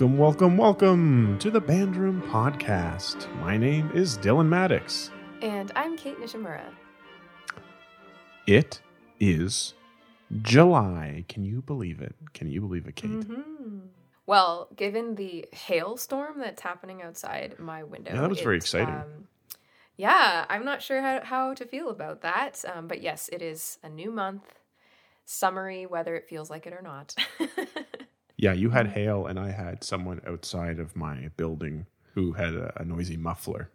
Welcome, welcome, welcome to the Bandroom Podcast. My name is Dylan Maddix. And I'm Kate Nishimura. It is July. Can you believe it? Can you believe it, Kate? Mm-hmm. Well, given the hailstorm that's happening outside my window, Yeah, that was very exciting. um, yeah, I'm not sure how, how to feel about that. Um, but yes, it is a new month, summery, whether it feels like it or not. Yeah, you had hail, and I had someone outside of my building who had a, a noisy muffler.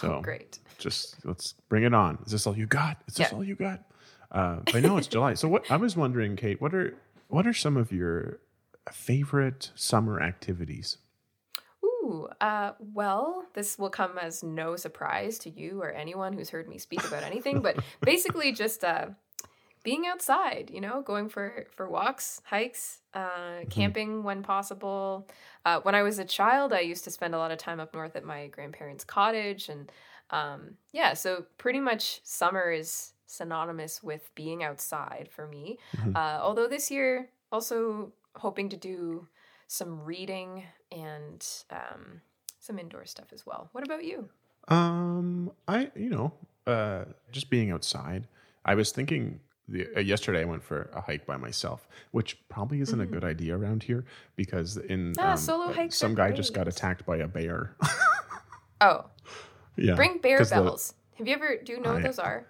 So oh, great. just let's bring it on. Is this all you got? Is this Yeah. all you got? Uh, but no, it's July. So what I was wondering, Kate, what are what are some of your favorite summer activities? Ooh, uh, well, this will come as no surprise to you or anyone who's heard me speak about anything, but basically just uh, being outside, you know, going for, for walks, hikes, uh, camping when possible. Uh, when I was a child, I used to spend a lot of time up north at my grandparents' cottage. And um, yeah, so pretty much summer is synonymous with being outside for me. Mhm. Uh, although this year, also hoping to do some reading and um, some indoor stuff as well. What about you? Um, I you know, uh, just being outside. I was thinking the, uh, yesterday I went for a hike by myself, which probably isn't a Mhm. good idea around here because in Ah, um, solo uh, hikes some guy just got attacked by a bear. Oh, yeah, bring bear 'cause the- bells. Have you ever? Do you know what those are?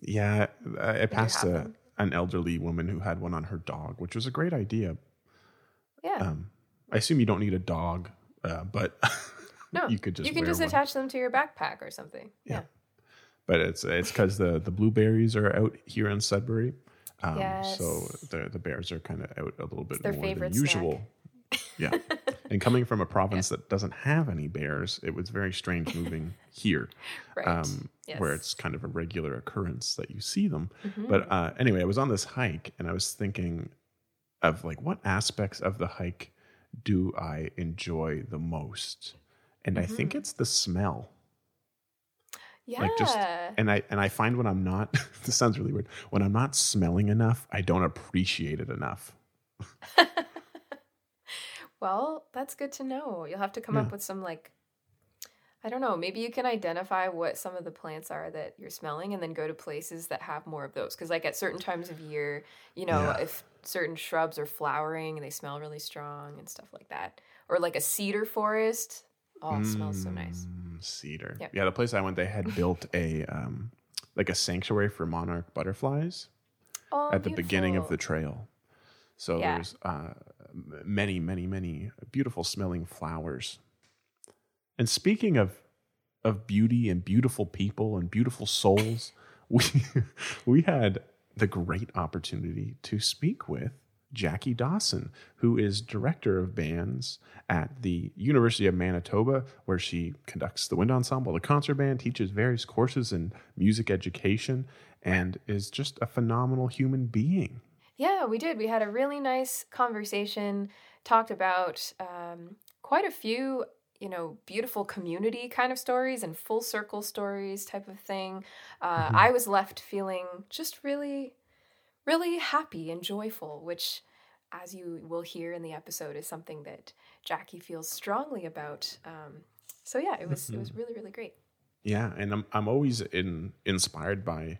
yeah. I, I passed a, an elderly woman who had one on her dog, which was a great idea. Yeah. Um, I assume you don't need a dog, uh, but no, you could just you can just one. attach them to your backpack or something. Yeah. Yeah. But it's it's because the the blueberries are out here in Sudbury. Um, So the the bears are kind of out a little bit more than usual. Yeah, and coming from a province that doesn't have any bears, it was very strange moving here, Right. um, where it's kind of a regular occurrence that you see them. Mhm. But uh, anyway, I was on this hike and I was thinking of like what aspects of the hike do I enjoy the most, and I think Mhm. it's the smell. Yeah. like, just- and I and I find when I'm not this sounds really weird when I'm not smelling enough I don't appreciate it enough well, that's good to know. You'll have to come Yeah. up with some like. I don't know. Maybe you can identify what some of the plants are that you're smelling and then go to places that have more of those. Because, like, at certain times of year, you know, Yeah. if certain shrubs are flowering and they smell really strong and stuff like that. Or like a cedar forest. Oh, it smells so nice. Mm. Cedar Yep. yeah the place I went they had built a um like a sanctuary for monarch butterflies Oh, at the beginning of the trail so Yeah. there's uh many many many beautiful smelling flowers and speaking of of beauty and beautiful people and beautiful souls we we had the great opportunity to speak with Jackie Dawson, who is director of bands at the University of Manitoba, where she conducts the wind ensemble, the concert band, teaches various courses in music education, and is just a phenomenal human being. Yeah, we did. We had a really nice conversation, talked about um, quite a few, you know, beautiful community kind of stories and full circle stories type of thing. Uh, Mhm. I was left feeling just really, really happy and joyful, which, as you will hear in the episode, is something that Jackie feels strongly about. Um, so yeah, it was it was really really great. Yeah, and I'm I'm always in inspired by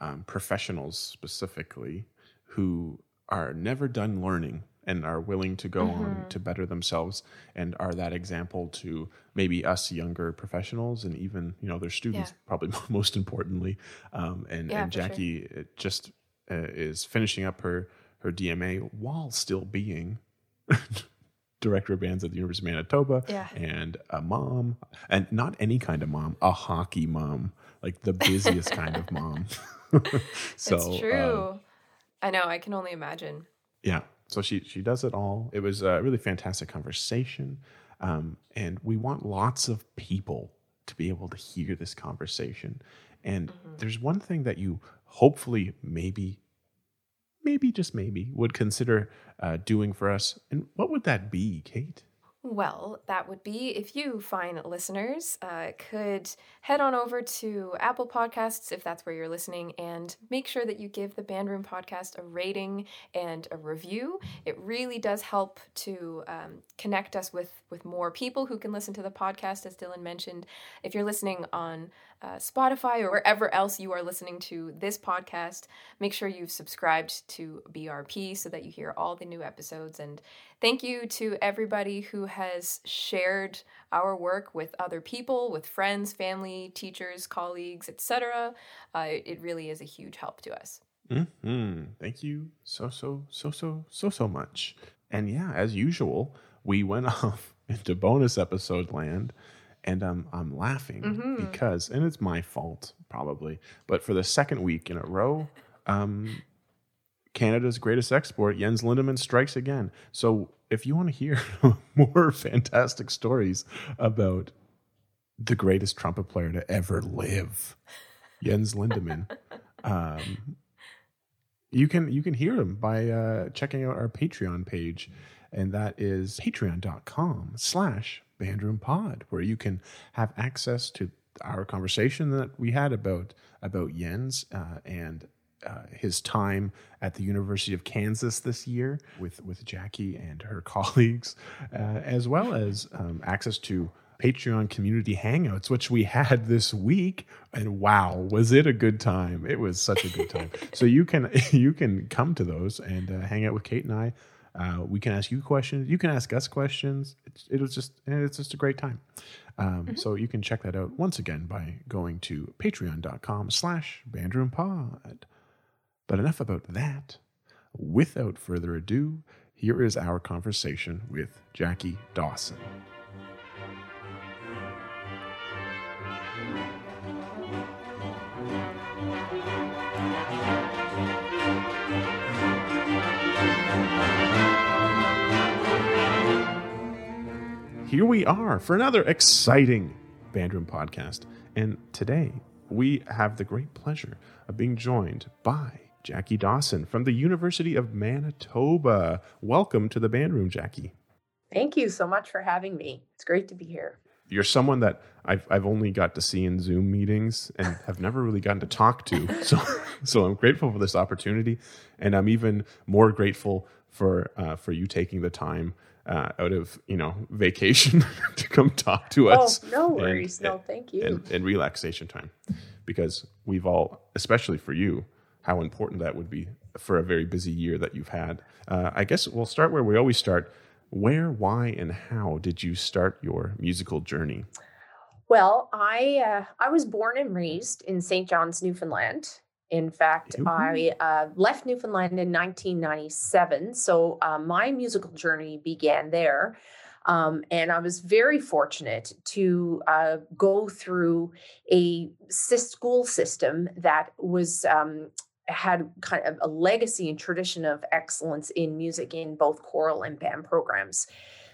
um, professionals specifically who are never done learning and are willing to go on Mhm. to better themselves and are that example to maybe us younger professionals and even you know their students Yeah. probably most importantly um, and Yeah, and sure. Jackie uh, just uh, is finishing up her her DMA while still being director of bands at the University of Manitoba Yeah. and a mom and not any kind of mom a hockey mom like the busiest kind of mom so it's true. I know. I can only imagine. yeah so she she does it all it was a really fantastic conversation um, and we want lots of people to be able to hear this conversation and Mhm. there's one thing that you hopefully maybe maybe just maybe would consider uh, doing for us and what would that be kate Well, that would be if you, fine listeners, uh, could head on over to Apple Podcasts if that's where you're listening and make sure that you give the Bandroom podcast a rating and a review. It really does help to um, connect us with with more people who can listen to the podcast, as Dylan mentioned. If you're listening on uh, Spotify or wherever else you are listening to this podcast, make sure you've subscribed to BRP so that you hear all the new episodes. And thank you to everybody who has shared our work with other people, with friends, family, teachers, colleagues, etc. Uh, it really is a huge help to us. Mm-hmm. Thank you so, so, so, so, so, so much. And yeah, as usual, we went off into bonus episode land and I'm I'm laughing Mhm. because and it's my fault probably, but for the second week in a row, um, Canada's greatest export, Jens Lindemann strikes again. So if you want to hear more fantastic stories about the greatest trumpet player to ever live, Jens Lindemann, um, you can you can hear him by uh, checking out our Patreon page, and that is patreon.com slash bandroompod, where you can have access to our conversation that we had about about Jens uh, and uh, his time at the University of Kansas this year with with Jackie and her colleagues, uh, as well as um, access to Patreon community hangouts, which we had this week. And wow, was it a good time? It was such a good time. so you can you can come to those and uh, hang out with Kate and I. Uh, we can ask you questions. You can ask us questions. It's, it was just it's just a great time. Um, So you can check that out once again by going to patreon.com slash bandroompod. But enough about that. Without further ado, here is our conversation with Jackie Dawson. Here we are for another exciting Bandroom podcast. And today we have the great pleasure of being joined by Jackie Dawson from the University of Manitoba. Welcome to the Bandroom, Jackie. Thank you so much for having me. It's great to be here. You're someone that I've, I've only got to see in Zoom meetings and have never really gotten to talk to. So, so I'm grateful for this opportunity. And I'm even more grateful for, uh, for you taking the time uh, out of, you know, vacation to come talk to us. oh, no and- worries. no, thank you. and, and relaxation time because we've all especially for you how important that would be for a very busy year that you've had uh, i guess we'll start where we always start where why and how did you start your musical journey well, I uh, I was born and raised in St. John's, Newfoundland. In fact. I uh, left Newfoundland in 1997, so uh, my musical journey began there. Um, and I was very fortunate to uh, go through a school system that was um, had kind of a legacy and tradition of excellence in music in both choral and band programs.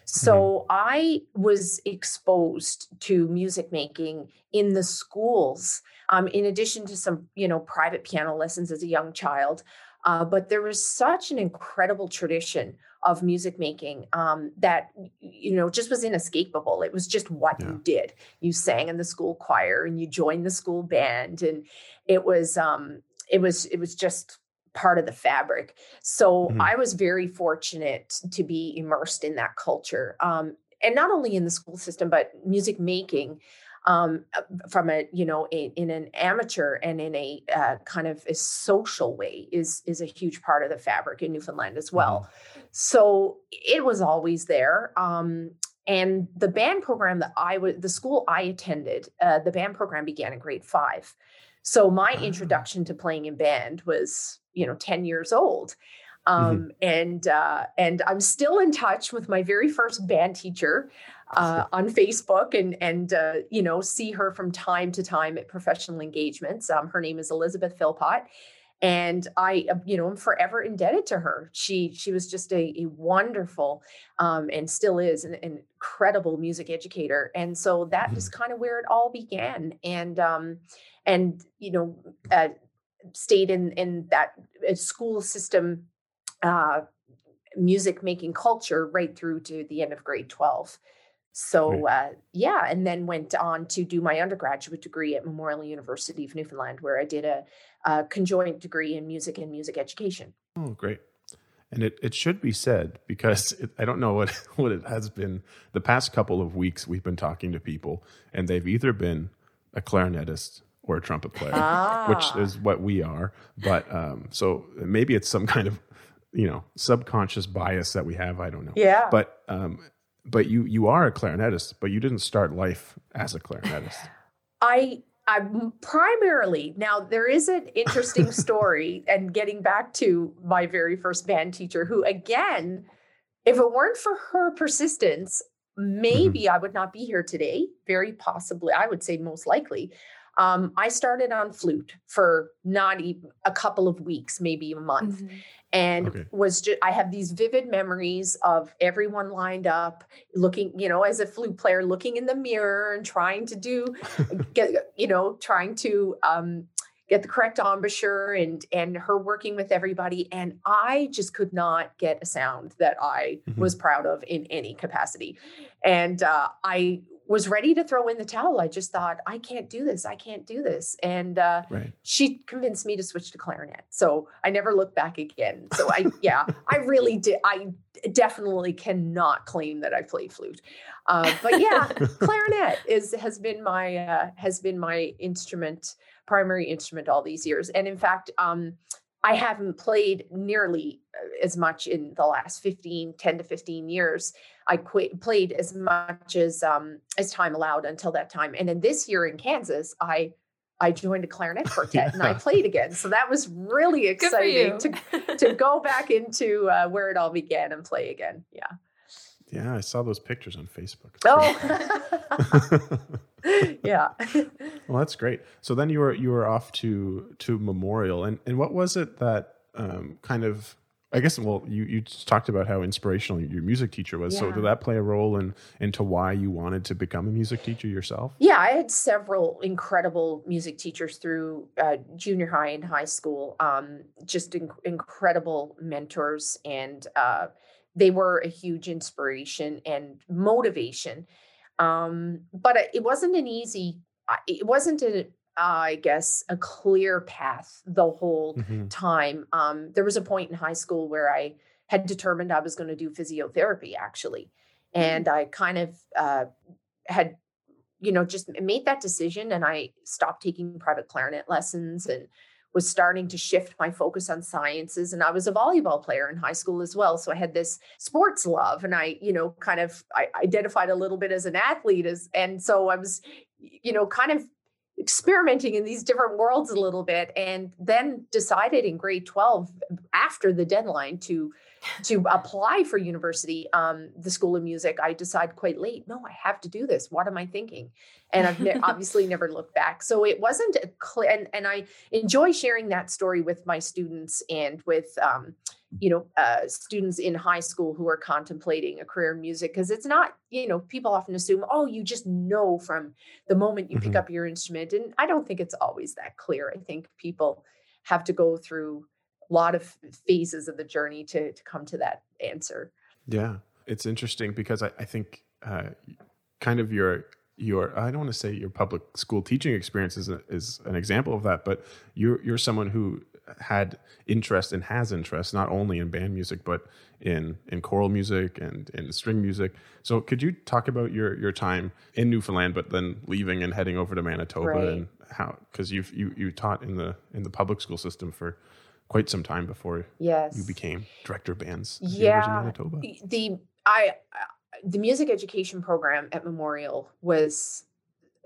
So I was exposed to music making in the schools, um, in addition to some, you know, private piano lessons as a young child. Uh, but there was such an incredible tradition of music making um, that you know just was inescapable. It was just what Yeah. you did. You sang in the school choir and you joined the school band, and it was um, it was it was just part of the fabric. So Mhm. I was very fortunate to be immersed in that culture, um, and not only in the school system, but music making um, uh, from a you know a, in an amateur and in a uh, kind of a social way is is a huge part of the fabric in Newfoundland as well. So it was always there. Um, and the band program that I was, the school I attended, uh, the band program began in grade five. So my Ah. introduction to playing in band was, you know, 10 years old. Um, and uh, and I'm still in touch with my very first band teacher uh, on Facebook, and and uh, you know see her from time to time at professional engagements. Um, her name is Elizabeth Philpott, and I uh, you know I'm forever indebted to her. She she was just a, a wonderful um, and still is an, an incredible music educator, and so that is kind of where it all began. And um, and you know uh, stayed in in that uh, school system uh, music making culture right through to the end of grade 12. So uh, yeah, and then went on to do my undergraduate degree at Memorial University of Newfoundland, where I did a, a conjoint degree in music and music education. Oh, great! And it, it should be said because it, I don't know what what it has been the past couple of weeks. We've been talking to people, and they've either been a clarinetist or a trumpet player, ah. which is what we are. But um, so maybe it's some kind of you know subconscious bias that we have. I don't know. Yeah. But um, but you you are a clarinetist, but you didn't start life as a clarinetist. I I primarily now there is an interesting story, and getting back to my very first band teacher, who again, if it weren't for her persistence, maybe mm-hmm. I would not be here today. Very possibly, I would say most likely. Um, I started on flute for not even a couple of weeks, maybe a month. Mm-hmm and okay. was just i have these vivid memories of everyone lined up looking you know as a flute player looking in the mirror and trying to do get you know trying to um, get the correct embouchure and and her working with everybody and i just could not get a sound that i mm-hmm. was proud of in any capacity and uh, i was ready to throw in the towel. I just thought, I can't do this. I can't do this. And uh, right. she convinced me to switch to clarinet. So I never looked back again. So I, yeah, I really did. I definitely cannot claim that I play flute. Uh, but yeah, clarinet is has been my uh, has been my instrument, primary instrument all these years. And in fact, um, I haven't played nearly uh, as much in the last 15, 10 to 15 years. I quit, played as much as um, as time allowed until that time. And then this year in Kansas, I I joined a clarinet quartet yeah. and I played again. So that was really exciting to to go back into uh, where it all began and play again. Yeah. Yeah, I saw those pictures on Facebook. Oh. yeah. well, that's great. So then you were you were off to to Memorial, and and what was it that um, kind of I guess well you you talked about how inspirational your music teacher was. Yeah. So did that play a role in into why you wanted to become a music teacher yourself? Yeah, I had several incredible music teachers through uh, junior high and high school. Um, just inc- incredible mentors, and uh, they were a huge inspiration and motivation um, but it wasn't an easy, it wasn't a, I guess, a clear path the whole mm-hmm. time. Um, there was a point in high school where I had determined I was going to do physiotherapy actually. And mm-hmm. I kind of uh, had, you know, just made that decision and I stopped taking private clarinet lessons and was starting to shift my focus on sciences and i was a volleyball player in high school as well so i had this sports love and i you know kind of i identified a little bit as an athlete as and so i was you know kind of experimenting in these different worlds a little bit and then decided in grade 12 after the deadline to to apply for university um, the school of music i decide quite late no i have to do this. What am i thinking? And i've ne- obviously never looked back. So it wasn't a clear and, and i enjoy sharing that story with my students and with um, you know uh, students in high school who are contemplating a career in music because it's not you know people often assume oh you just know from the moment you mm-hmm. pick up your instrument. And i don't think it's always that clear. I think people have to go through lot of phases of the journey to to come to that answer yeah it's interesting because i, I think uh, kind of your your I don't want to say your public school teaching experience is, a, is an example of that, but you're you're someone who had interest and has interest not only in band music but in in choral music and in string music. So could you talk about your your time in Newfoundland, but then leaving and heading over to Manitoba right. and how because you've you you taught in the in the public school system for quite some time before yes. you became director of bands. Yeah, the, the I the music education program at Memorial was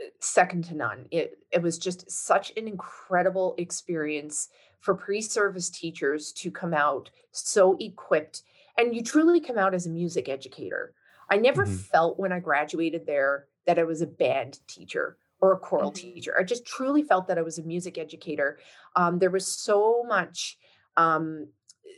uh, second to none. It it was just such an incredible experience for pre-service teachers to come out so equipped and you truly come out as a music educator. I never mm-hmm. felt when I graduated there that I was a band teacher or a choral mm-hmm. teacher. I just truly felt that I was a music educator. Um, there was so much, um,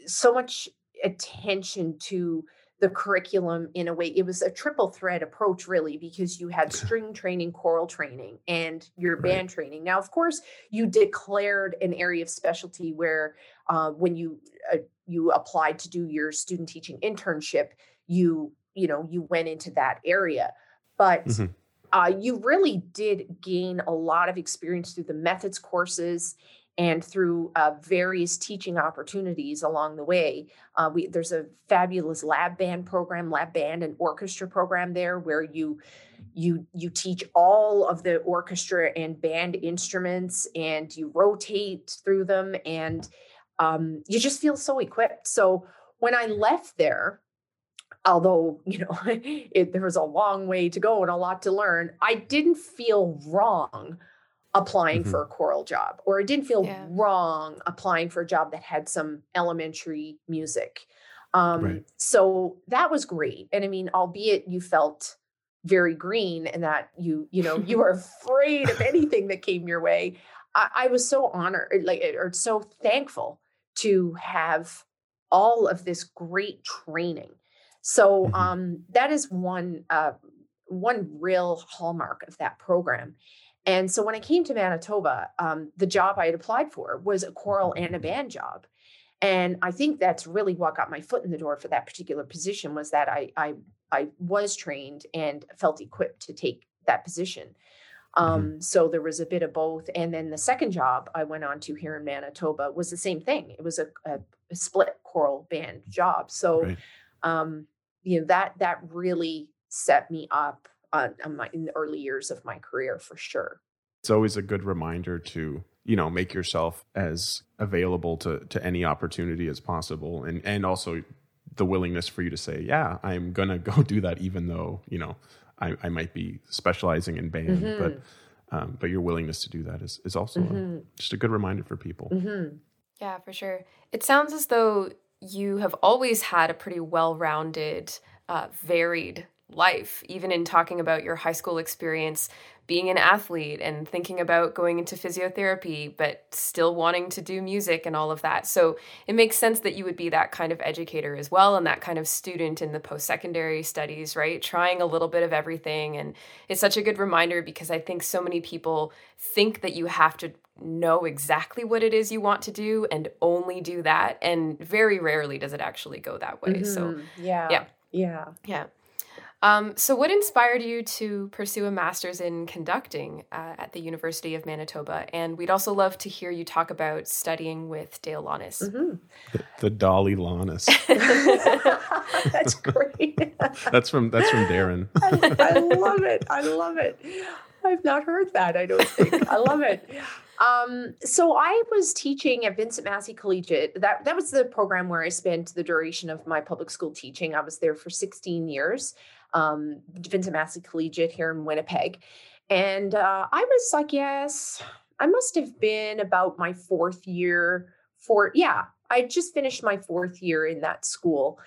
so much attention to the curriculum in a way it was a triple thread approach really because you had string training choral training and your Right. band training now of course you declared an area of specialty where uh, when you uh, you applied to do your student teaching internship you you know you went into that area but Mhm. Uh, you really did gain a lot of experience through the methods courses and through uh, various teaching opportunities along the way. Uh, we, there's a fabulous lab band program, lab band and orchestra program there, where you you you teach all of the orchestra and band instruments, and you rotate through them, and um, you just feel so equipped. So when I left there, although you know it, there was a long way to go and a lot to learn, I didn't feel wrong applying Mhm. for a choral job, or it didn't feel Yeah. wrong applying for a job that had some elementary music. Um, Right. So that was great, and I mean, albeit you felt very green and that you you know you were afraid of anything that came your way. I, I was so honored, like, or so thankful to have all of this great training. So Mhm. um, that is one uh, one real hallmark of that program. And so when I came to Manitoba, um, the job I had applied for was a choral and a band job. And I think that's really what got my foot in the door for that particular position was that I I, I was trained and felt equipped to take that position. Um, So there was a bit of both. And then the second job I went on to here in Manitoba was the same thing. It was a, a, a split choral band job. So Right. um, you know that that really set me up on, on my in the early years of my career for sure. It's always a good reminder to, you know, make yourself as available to to any opportunity as possible and and also the willingness for you to say, yeah, I'm going to go do that even though, you know, I, I might be specializing in band, but um, but your willingness to do that is is also a- Mhm. just a good reminder for people. Mhm. Yeah, for sure. It sounds as though you have always had a pretty well rounded, uh, varied life, even in talking about your high school experience being an athlete and thinking about going into physiotherapy, but still wanting to do music and all of that. So it makes sense that you would be that kind of educator as well and that kind of student in the post secondary studies, right? Trying a little bit of everything. And it's such a good reminder because I think so many people think that you have to know exactly what it is you want to do and only do that. And very rarely does it actually go that way. So, Mhm. yeah, yeah. yeah. yeah. Um, so, what inspired you to pursue a master's in conducting uh, at the University of Manitoba? And we'd also love to hear you talk about studying with Dale Lonis. Mhm. The, the Dolly Lannis. That's great. That's from that's from Darren. I, I love it. I love it. I've not heard that. I don't think. I love it. Um, so I was teaching at Vincent Massey Collegiate. That that was the program where I spent the duration of my public school teaching. I was there for 16 years. Um, Vincent Massey Collegiate here in Winnipeg, and uh, I was, I guess, I must have been about my fourth year. For yeah, I just finished my fourth year in that school,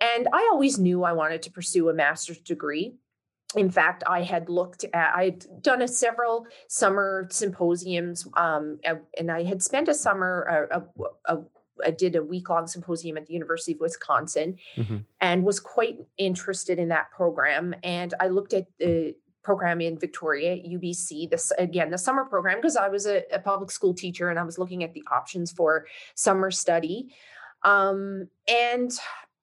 and I always knew I wanted to pursue a master's degree in fact i had looked at i'd done a several summer symposiums um, and- i had spent a summer uh, a, a, I did a week long symposium at the University of Wisconsin Mhm. and was quite interested in that program. And I looked at the program in Victoria, UBC, this again, the summer program, because I was a, a public school teacher and I was looking at the options for summer study. Um, and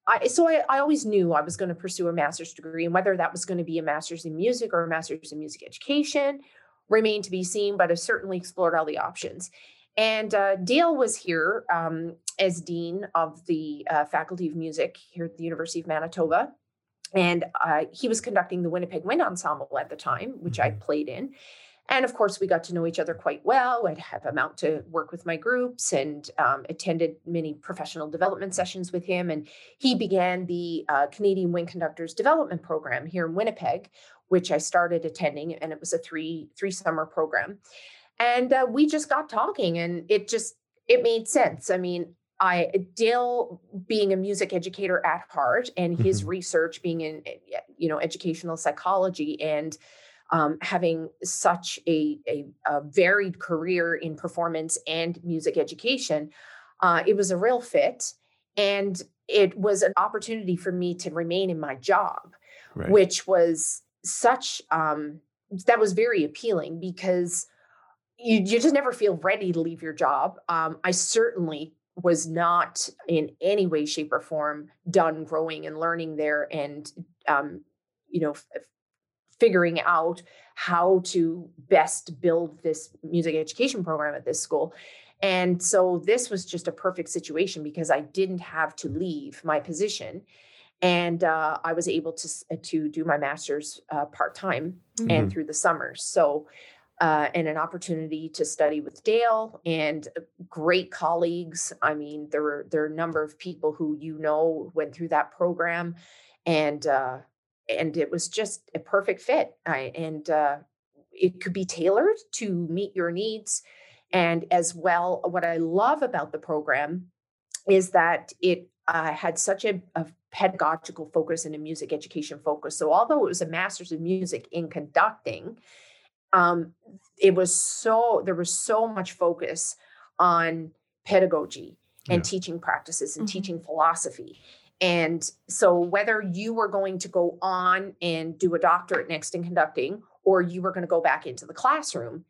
I, so I, I always knew I was going to pursue a master's degree, and whether that was going to be a master's in music or a master's in music education remained to be seen. But I certainly explored all the options. And uh, Dale was here um, as dean of the uh, Faculty of Music here at the University of Manitoba, and uh, he was conducting the Winnipeg Wind Ensemble at the time, which I Mhm. played in. And of course, we got to know each other quite well. I'd have him out to work with my groups and um, attended many professional development sessions with him. And he began the uh, Canadian Wind Conductors Development Program here in Winnipeg, which I started attending, and it was a three three summer program. And uh, we just got talking, and it just it made sense. I mean, I Dale being a music educator at heart, and his Mhm. research being in eh, you know educational psychology and um, having such a, a, a varied career in performance and music education, uh, it was a real fit. And it was an opportunity for me to remain in my job, Right. which was such um, that was very appealing because you, you just never feel ready to leave your job. Um, I certainly was not in any way, shape, or form done growing and learning there, and um, you know, f- figuring out how to best build this music education program at this school. And so this was just a perfect situation because I didn't have to leave my position, and uh, I was able to to do my master's uh, part time and through the summers. So, uh, and an opportunity to study with Dale and uh, great colleagues. I mean, there were there are a number of people who you know went through that program, and uh, and it was just a perfect fit. I, and uh, it could be tailored to meet your needs. And as well, what I love about the program is that it uh, had such a, a pedagogical focus and a music education focus. So, although it was a master's of music in conducting, um, it was so there was so much focus on pedagogy and Yeah. teaching practices and Mhm. teaching philosophy. And so, whether you were going to go on and do a doctorate next in conducting, or you were going to go back into the classroom,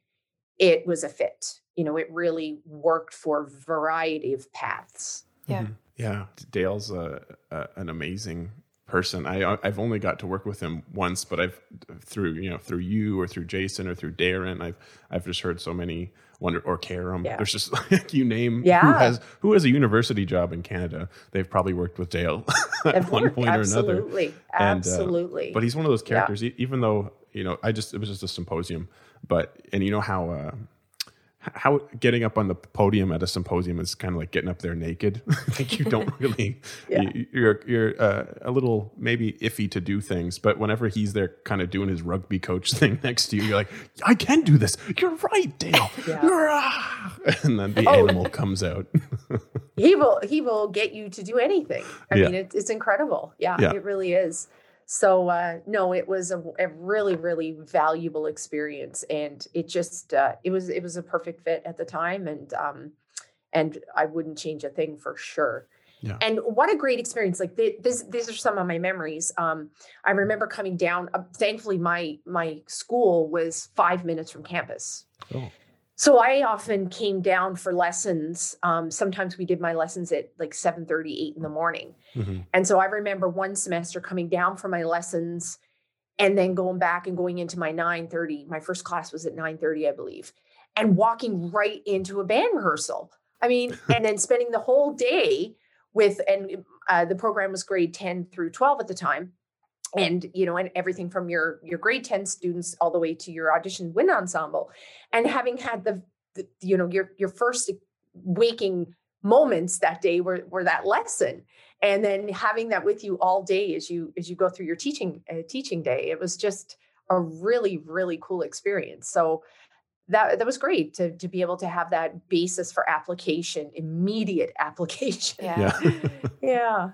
it was a fit. You know, it really worked for a variety of paths. Yeah. Mhm. Yeah. Dale's a, a, an amazing person. I I've only got to work with him once, but I've through you know through you or through Jason or through Darren, I've I've just heard so many wonder or Karam. Yeah. There's just like you name yeah. who has who has a university job in Canada. They've probably worked with Dale at Of one course, point or another. absolutely, uh, absolutely. But he's one of those characters, e- even though, you know, I just, it was just a symposium, but, and you know how, uh, how getting up on the podium at a symposium is kind of like getting up there naked. like you don't really, Yeah. you, you're, you're uh, a little maybe iffy to do things, but whenever he's there kind of doing his rugby coach thing next to you, you're like, I can do this. You're right, Dale. Yeah. Ah. And then the Oh. animal comes out. he will he will get you to do anything. I Yeah. mean, it, it's incredible. Yeah. it really is. So uh, no, it was a, a really really valuable experience, and it just uh, it was it was a perfect fit at the time, and um, and I wouldn't change a thing for sure. Yeah. And what a great experience! Like th- this, these are some of my memories. Um, I remember coming down. Uh, thankfully, my my school was five minutes from campus. Oh. So I often came down for lessons. Um, sometimes we did my lessons at like 7 8 in the morning. Mhm. And so I remember one semester coming down for my lessons and then going back and going into my 9 30. My first class was at 9 30, I believe, and walking right into a band rehearsal. I mean, and then spending the whole day with, and uh, the program was grade 10 through 12 at the time and you know and everything from your your grade 10 students all the way to your audition wind ensemble. And having had the, the you know your your first waking moments that day were, were that lesson. And then having that with you all day as you as you go through your teaching uh, teaching day it was just a really really cool experience. So that that was great to to be able to have that basis for application immediate application Yeah. Yeah. yeah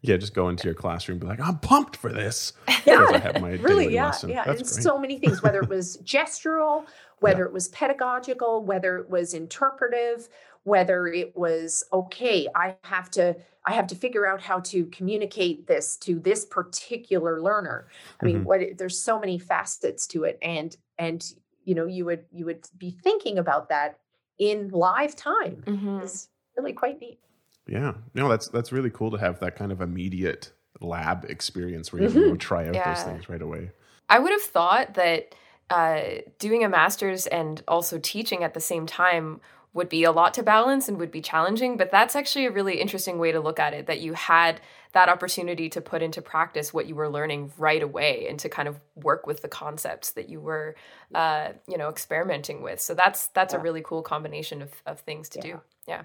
yeah. Just go into your classroom and be like, I'm pumped for this. yeah I have my really daily yeah lesson. yeah That's and great. so many things whether it was gestural whether it was pedagogical whether it was interpretive whether it was okay i have to i have to figure out how to communicate this to this particular learner i mean Mhm. what there's so many facets to it and and you know you would you would be thinking about that in live time Mhm. it's really quite neat Yeah, no, that's that's really cool to have that kind of immediate lab experience where you can go try out Yeah. those things right away. I would have thought that uh, doing a master's and also teaching at the same time would be a lot to balance and would be challenging, but that's actually a really interesting way to look at it that you had that opportunity to put into practice what you were learning right away and to kind of work with the concepts that you were uh, you know experimenting with. So that's that's a really cool combination of, of things to Yeah. do. Yeah.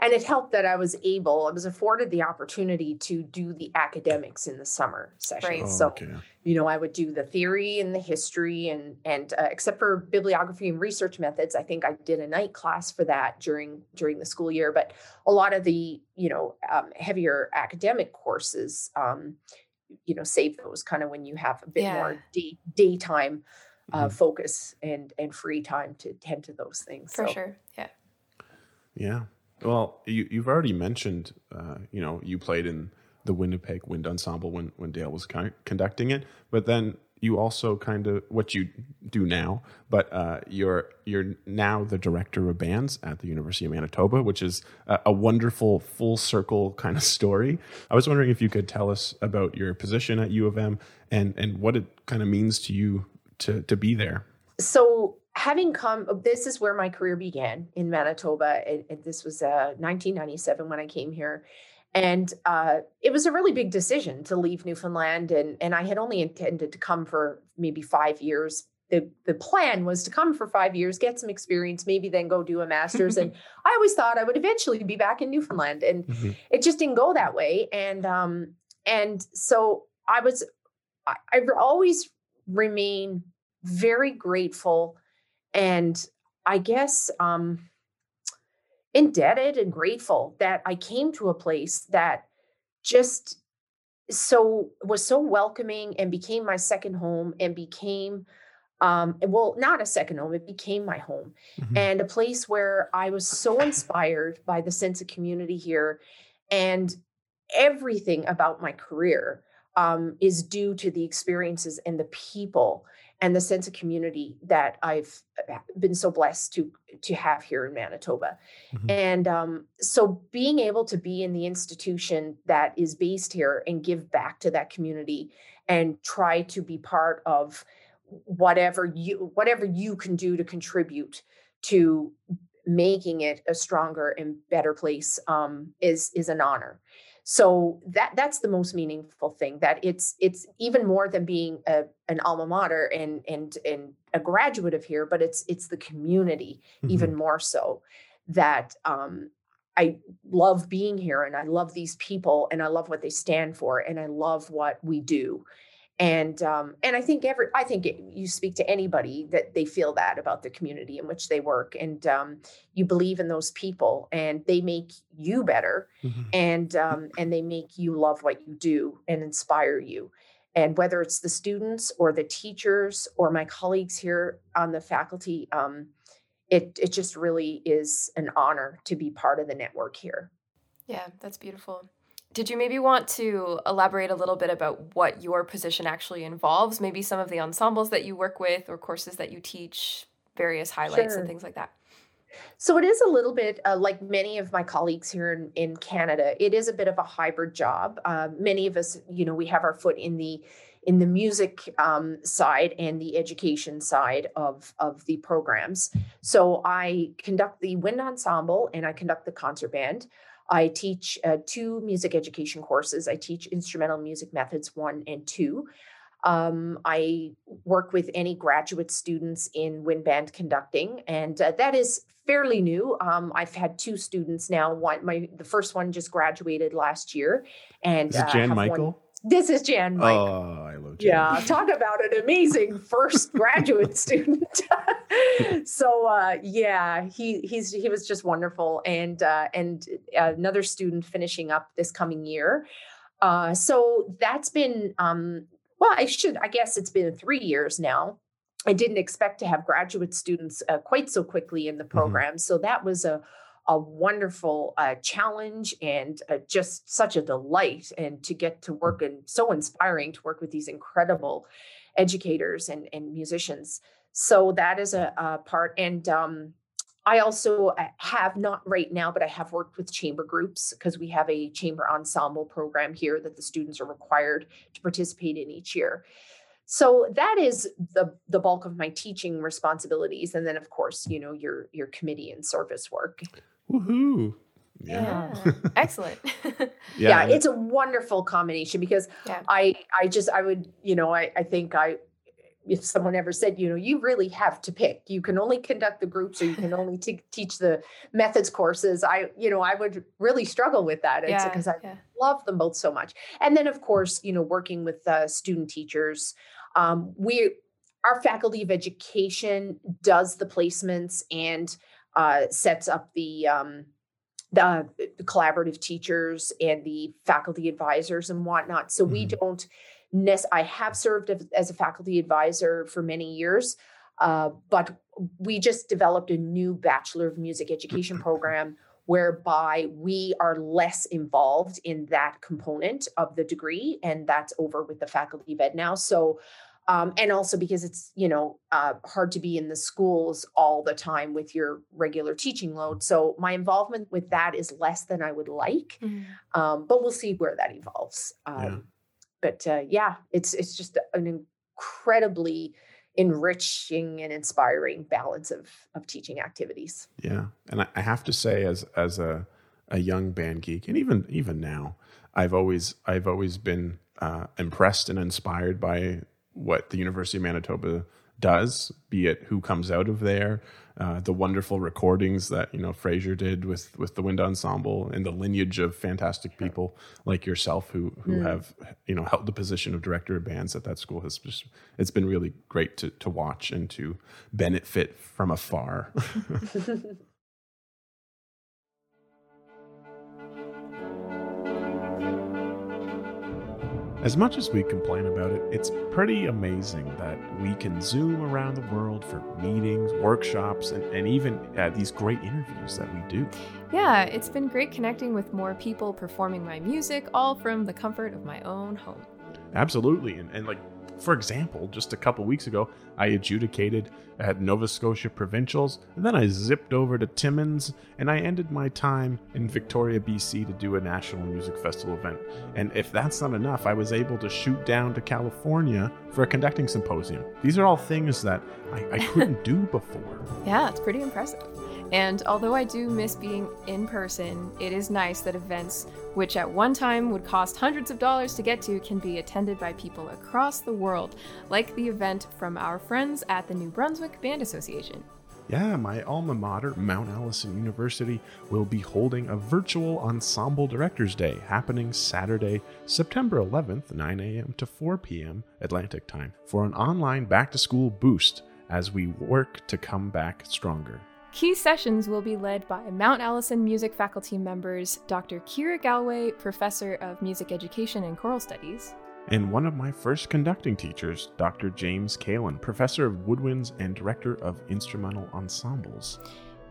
and it helped that i was able i was afforded the opportunity to do the academics in the summer sessions Right. Oh, so okay. you know i would do the theory and the history and and uh, except for bibliography and research methods i think i did a night class for that during during the school year but a lot of the you know um, heavier academic courses um, you know save those kind of when you have a bit Yeah. more day, daytime uh, Mhm. focus and and free time to tend to those things For so sure. Yeah. Yeah. Well, you, you've already mentioned, uh, you know, you played in the Winnipeg Wind Ensemble when, when Dale was con- conducting it, but then you also kind of what you do now, but uh, you're you're now the director of bands at the University of Manitoba, which is a, a, wonderful full circle kind of story. I was wondering if you could tell us about your position at U of M and and what it kind of means to you to to be there. So having come, this is where my career began in Manitoba. And, and this was uh, 1997 when I came here and uh, it was a really big decision to leave Newfoundland, and and I had only intended to come for maybe five years. The the plan was to come for five years, get some experience, maybe then go do a master's. and I always thought I would eventually be back in Newfoundland, and mm-hmm. it just didn't go that way. And um and so I was, I, I always remain very grateful, and I guess um indebted and grateful that I came to a place that just so was so welcoming and became my second home and became um well not a second home it became my home mm-hmm. and a place where i was so inspired by the sense of community here and everything about my career um, is due to the experiences and the people and the sense of community that I've uh, been so blessed to to have here in Manitoba. Mm-hmm. And um, so being able to be in the institution that is based here and give back to that community and try to be part of whatever you whatever you can do to contribute to making it a stronger and better place um, is is an honor so that that's the most meaningful thing that it's it's even more than being a, an alma mater and and and a graduate of here but it's it's the community mm-hmm. even more so that um I love being here and I love these people and I love what they stand for and I love what we do and um, and I think every I think it, you speak to anybody that they feel that about the community in which they work, and um, you believe in those people, and they make you better, mm-hmm. and um, and they make you love what you do and inspire you. And whether it's the students or the teachers or my colleagues here on the faculty, um, it it just really is an honor to be part of the network here. Yeah, that's beautiful. Did you maybe want to elaborate a little bit about what your position actually involves? Maybe some of the ensembles that you work with or courses that you teach, various highlights sure. and things like that. So it is a little bit uh, like many of my colleagues here in, in Canada. It is a bit of a hybrid job. Uh, many of us, you know, we have our foot in the in the music um, side and the education side of of the programs. So I conduct the wind ensemble and I conduct the concert band. I teach uh, two music education courses. I teach instrumental music methods one and two. Um, I work with any graduate students in wind band conducting, and uh, that is fairly new. Um, I've had two students now. One, my the first one just graduated last year, and is it Jan uh, Michael? One, this is Jan Mike. Oh, I love Jan. Yeah, talk about an amazing first graduate student. so uh, yeah, he he's he was just wonderful, and uh, and another student finishing up this coming year. Uh, so that's been um, well, I should I guess it's been three years now. I didn't expect to have graduate students uh, quite so quickly in the mm-hmm. program, mm-hmm. so that was a a wonderful uh, challenge and uh, just such a delight and to get to work and so inspiring to work with these incredible educators and, and musicians. So that is a, a part and um, i also uh, have not right now but i have worked with chamber groups because we have a chamber ensemble program here that the students are required to participate in each year so that is the the bulk of my teaching responsibilities and then of course you know your your committee and service work Woohoo. Yeah. yeah. Excellent. yeah. yeah. it's a wonderful combination because yeah. I I just I would, you know, I I think I if someone ever said, you know, you really have to pick. You can only conduct the groups or you can only t- teach the methods courses. I, you know, I would really struggle with that. It's yeah, because I yeah. love them both so much. And then, of course, you know, working with uh, student teachers, um, we, our faculty of education does the placements and uh, sets up the um, the, the, collaborative teachers and the faculty advisors and whatnot. So mm-hmm. we don't. Nec- I have served as a faculty advisor for many years, uh, but we just developed a new Bachelor of Music Education program whereby we are less involved in that component of the degree, and that's over with the Faculty of Ed now. So, um, and also because it's you know uh, hard to be in the schools all the time with your regular teaching load. So my involvement with that is less than I would like, mm-hmm. um, but we'll see where that evolves. Um, yeah. But uh, yeah, it's it's just an incredibly enriching and inspiring balance of of teaching activities. Yeah, and I have to say, as as a a young band geek, and even even now, I've always I've always been uh, impressed and inspired by what the University of Manitoba does, be it who comes out of there, uh, the wonderful recordings that you know Fraser did with with the wind ensemble, and the lineage of fantastic people like yourself who who mm. have you know held the position of director of bands at that school has just it's been really great to to watch and to benefit from afar. As much as we complain about it, it's pretty amazing that we can zoom around the world for meetings, workshops, and, and even uh, these great interviews that we do. Yeah, it's been great connecting with more people performing my music, all from the comfort of my own home. Absolutely. And, and like for example, just a couple weeks ago, I adjudicated at Nova Scotia Provincials, and then I zipped over to Timmins, and I ended my time in Victoria, BC to do a National Music Festival event. And if that's not enough, I was able to shoot down to California for a conducting symposium. These are all things that I, I couldn't do before. Yeah, it's pretty impressive. And although I do miss being in person, it is nice that events, which at one time would cost hundreds of dollars to get to, can be attended by people across the world, like the event from our friends at the New Brunswick Band Association. Yeah, my alma mater, Mount Allison University, will be holding a virtual Ensemble Directors Day happening Saturday, September 11th, 9 a.m. to 4 p.m. Atlantic Time, for an online back to school boost as we work to come back stronger. Key sessions will be led by Mount Allison music faculty members Dr. Kiera Galway, Professor of Music Education and Choral Studies, and one of my first conducting teachers, Dr. James Kalyn, Professor of Woodwinds and Director of Instrumental Ensembles.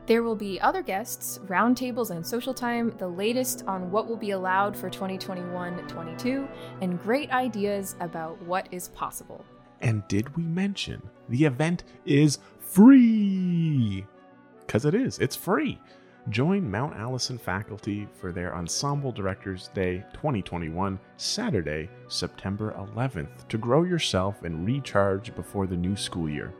There will be other guests, roundtables, and social time, the latest on what will be allowed for 2021 22, and great ideas about what is possible. And did we mention the event is free? because it is. It's free. Join Mount Allison faculty for their Ensemble Directors Day 2021, Saturday, September 11th, to grow yourself and recharge before the new school year.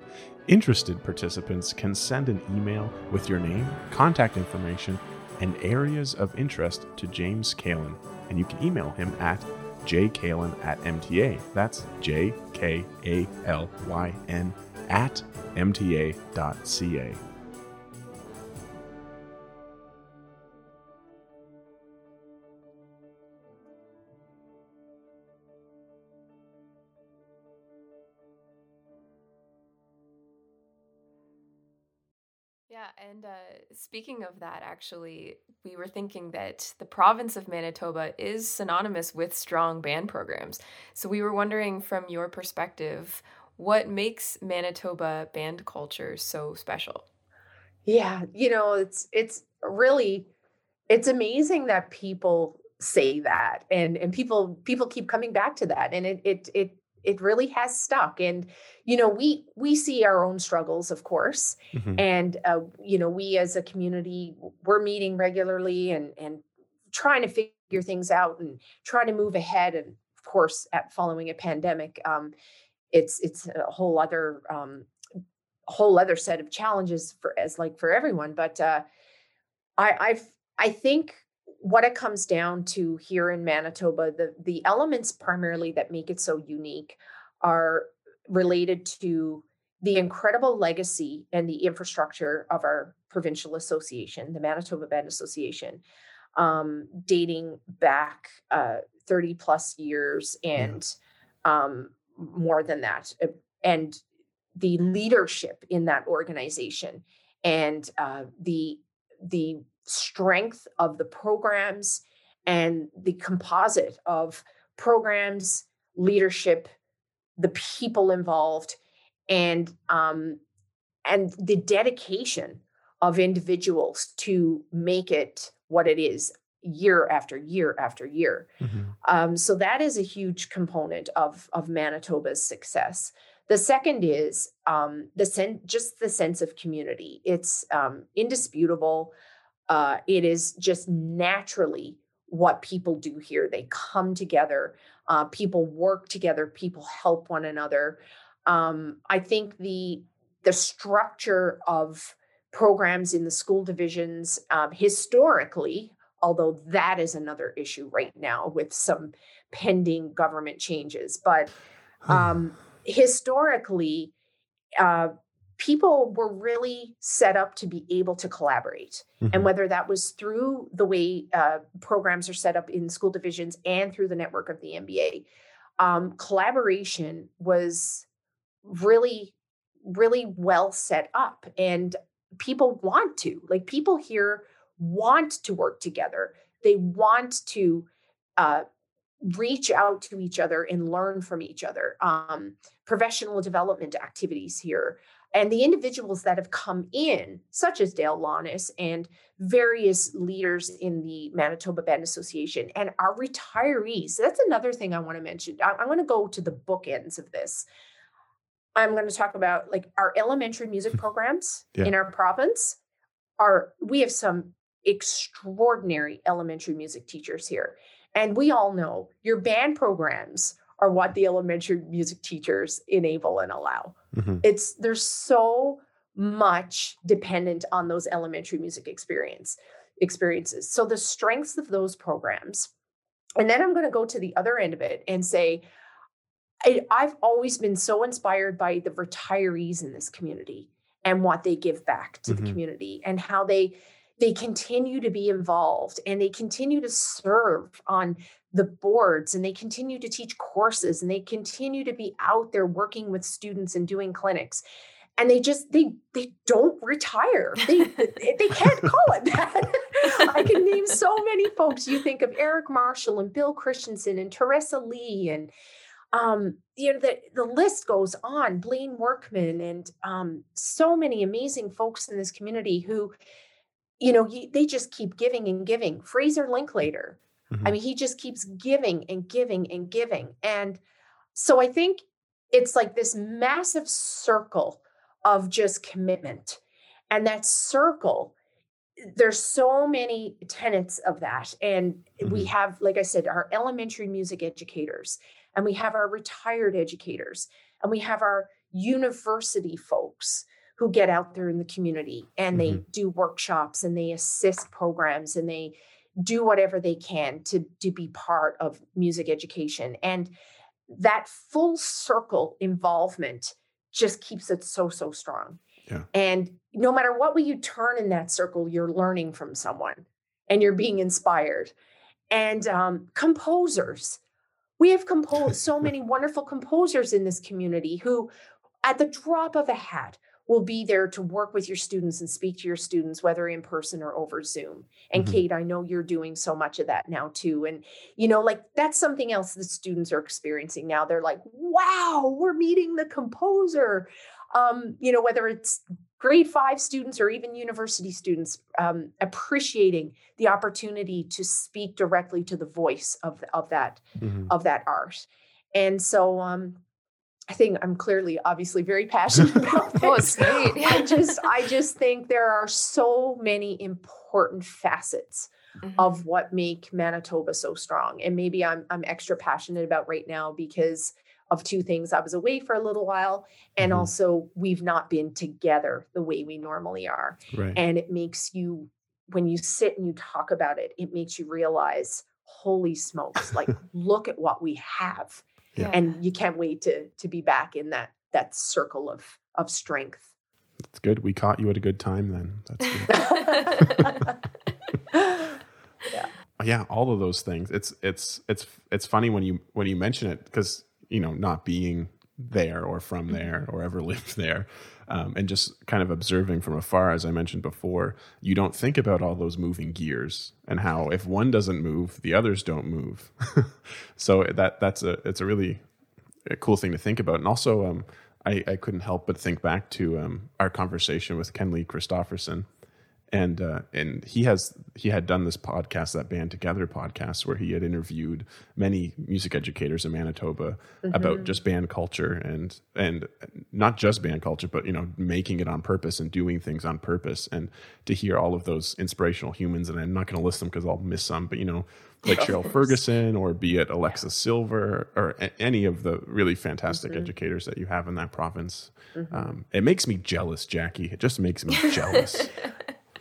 Interested participants can send an email with your name, contact information, and areas of interest to James Kalyn, and you can email him at jkalyn at MTA. That's J K A L Y N at MTA.ca. and uh, speaking of that, actually, we were thinking that the province of Manitoba is synonymous with strong band programs. So we were wondering, from your perspective, what makes Manitoba band culture so special? Yeah, you know, it's it's really it's amazing that people say that and and people people keep coming back to that and it it it it really has stuck and you know we we see our own struggles of course mm-hmm. and uh, you know we as a community we're meeting regularly and and trying to figure things out and trying to move ahead and of course at following a pandemic um, it's it's a whole other um, whole other set of challenges for as like for everyone but uh, i i've i think what it comes down to here in Manitoba, the the elements primarily that make it so unique are related to the incredible legacy and the infrastructure of our provincial association, the Manitoba Band Association, um, dating back uh, 30 plus years and um, more than that. Uh, and the leadership in that organization and uh, the the strength of the programs and the composite of programs, leadership, the people involved, and um, and the dedication of individuals to make it what it is year after year after year. Mm-hmm. Um, so that is a huge component of of Manitoba's success. The second is um, the sen- just the sense of community. It's um, indisputable. Uh, it is just naturally what people do here. They come together. Uh, people work together. People help one another. Um, I think the the structure of programs in the school divisions um, historically although that is another issue right now with some pending government changes. But um, historically, uh, people were really set up to be able to collaborate. Mm-hmm. And whether that was through the way uh, programs are set up in school divisions and through the network of the MBA, um, collaboration was really, really well set up. And people want to, like, people here want to work together. They want to uh, reach out to each other and learn from each other. Um, professional development activities here. And the individuals that have come in, such as Dale Lonis and various leaders in the Manitoba Band Association and our retirees. So That's another thing I want to mention. I'm going to go to the bookends of this. I'm going to talk about like our elementary music hmm. programs yeah. in our province are we have some extraordinary elementary music teachers here. And we all know your band programs are what the elementary music teachers enable and allow. Mm-hmm. It's there's so much dependent on those elementary music experience experiences. So the strengths of those programs. And then I'm going to go to the other end of it and say I, I've always been so inspired by the retirees in this community and what they give back to mm-hmm. the community and how they they continue to be involved and they continue to serve on the boards and they continue to teach courses and they continue to be out there working with students and doing clinics and they just they they don't retire. They they can't call it that. I can name so many folks. You think of eric marshall and bill christensen and teresa lee and um, you know the, the list goes on. Blaine workman and um, so many amazing folks in this community who you know, they just keep giving and giving. Fraser Linklater, mm-hmm. I mean, he just keeps giving and giving and giving. And so I think it's like this massive circle of just commitment. And that circle, there's so many tenets of that. And mm-hmm. we have, like I said, our elementary music educators, and we have our retired educators, and we have our university folks who get out there in the community and they mm-hmm. do workshops and they assist programs and they do whatever they can to to be part of music education and that full circle involvement just keeps it so so strong yeah. and no matter what way you turn in that circle you're learning from someone and you're being inspired and um, composers we have composed so many wonderful composers in this community who at the drop of a hat will be there to work with your students and speak to your students, whether in person or over Zoom. And mm-hmm. Kate, I know you're doing so much of that now too. And, you know, like that's something else the students are experiencing now. They're like, wow, we're meeting the composer. Um, you know, whether it's grade five students or even university students um, appreciating the opportunity to speak directly to the voice of, of that mm-hmm. of that art and so um, I think I'm clearly obviously very passionate about this. oh, it's great. I just I just think there are so many important facets mm-hmm. of what make Manitoba so strong. And maybe I'm I'm extra passionate about right now because of two things. I was away for a little while and mm-hmm. also we've not been together the way we normally are. Right. And it makes you when you sit and you talk about it, it makes you realize holy smokes, like look at what we have yeah. and you can't wait to to be back in that that circle of of strength. That's good. We caught you at a good time then. That's good. Yeah. Yeah all of those things. It's it's it's it's funny when you when you mention it because you know not being there or from mm-hmm. there or ever lived there. Um, and just kind of observing from afar as i mentioned before you don't think about all those moving gears and how if one doesn't move the others don't move. So that that's a it's a really a cool thing to think about. And also um, I, I couldn't help but think back to um, our conversation with Kenley Kristofferson and uh, and he has he had done this podcast that band together podcast where he had interviewed many music educators in Manitoba Mm-hmm. about just band culture and and not just band culture but you know making it on purpose and doing things on purpose. And to hear all of those inspirational humans and I'm not going to list them because I'll miss some but you know like Cheryl Ferguson or be it Alexa Silver or a- any of the really fantastic Mm-hmm. educators that you have in that province. Um, it makes me jealous Jackie. It just makes me jealous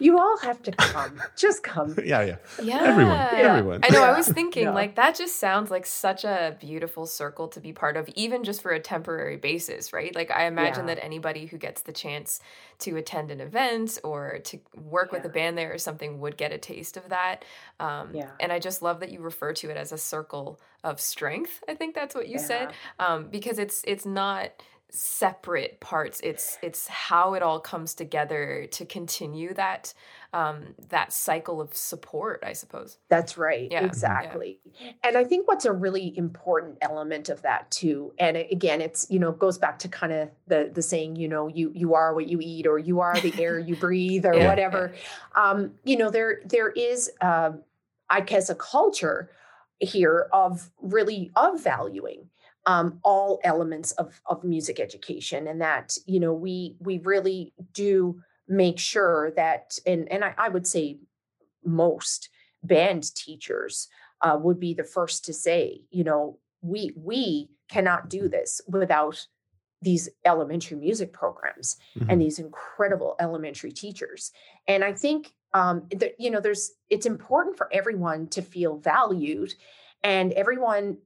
You all have to come. Just come. yeah yeah Yeah. Everyone, everyone. I know. I was thinking, Yeah. like, that just sounds like such a beautiful circle to be part of, even just for a temporary basis, right? Like, I imagine Yeah. that anybody who gets the chance to attend an event or to work with a band there or something would get a taste of that. Um, Yeah. And I just love that you refer to it as a circle of strength. I think that's what you said, um, because it's it's not separate parts it's it's how it all comes together to continue that um that cycle of support i suppose That's right. Yeah, yeah. exactly. And I think what's a really important element of that too, and again, it's you know goes back to kind of the the saying, you know, you you are what you eat, or you are the air you breathe, or Yeah, whatever. Um, you know, there there is, um, I guess, a culture here of really of valuing um, all elements of of music education, and that you know we we really do make sure that, and and I, I would say most band teachers uh, would be the first to say, you know, we we cannot do this without these elementary music programs Mhm. and these incredible elementary teachers. And I think um, that you know, there's it's important for everyone to feel valued, and everyone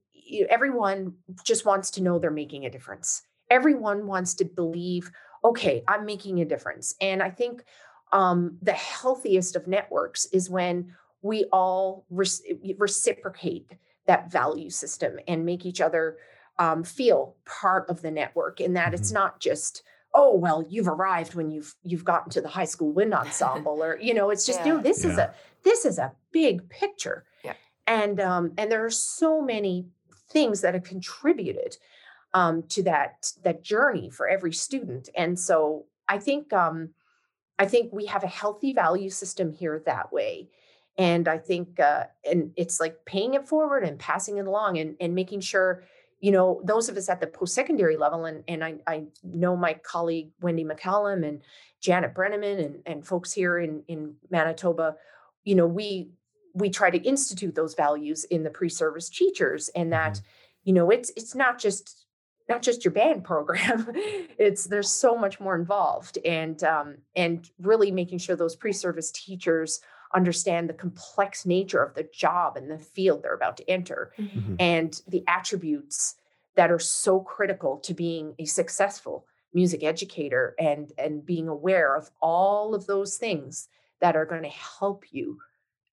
everyone just wants to know they're making a difference. Everyone wants to believe, okay, I'm making a difference. And I think um, the healthiest of networks is when we all rec- reciprocate that value system and make each other um, feel part of the network and that it's not just oh well you've arrived when you've you've gotten to the high school wind ensemble or you know it's just Yeah. this is a this is a big picture Yeah. and um and there are so many things that have contributed um to that that journey for every student. And so i think um i think we have a healthy value system here that way. And i think uh and it's like paying it forward and passing it along and and making sure you know those of us at the post-secondary level and and i i know my colleague wendy mccallum and janet brenneman and and folks here in in manitoba you know we we try to institute those values in the pre-service teachers and that you know it's it's not just not just your band program. It's there's so much more involved and um and really making sure those pre-service teachers understand the complex nature of the job and the field they're about to enter Mhm. and the attributes that are so critical to being a successful music educator and and being aware of all of those things that are going to help you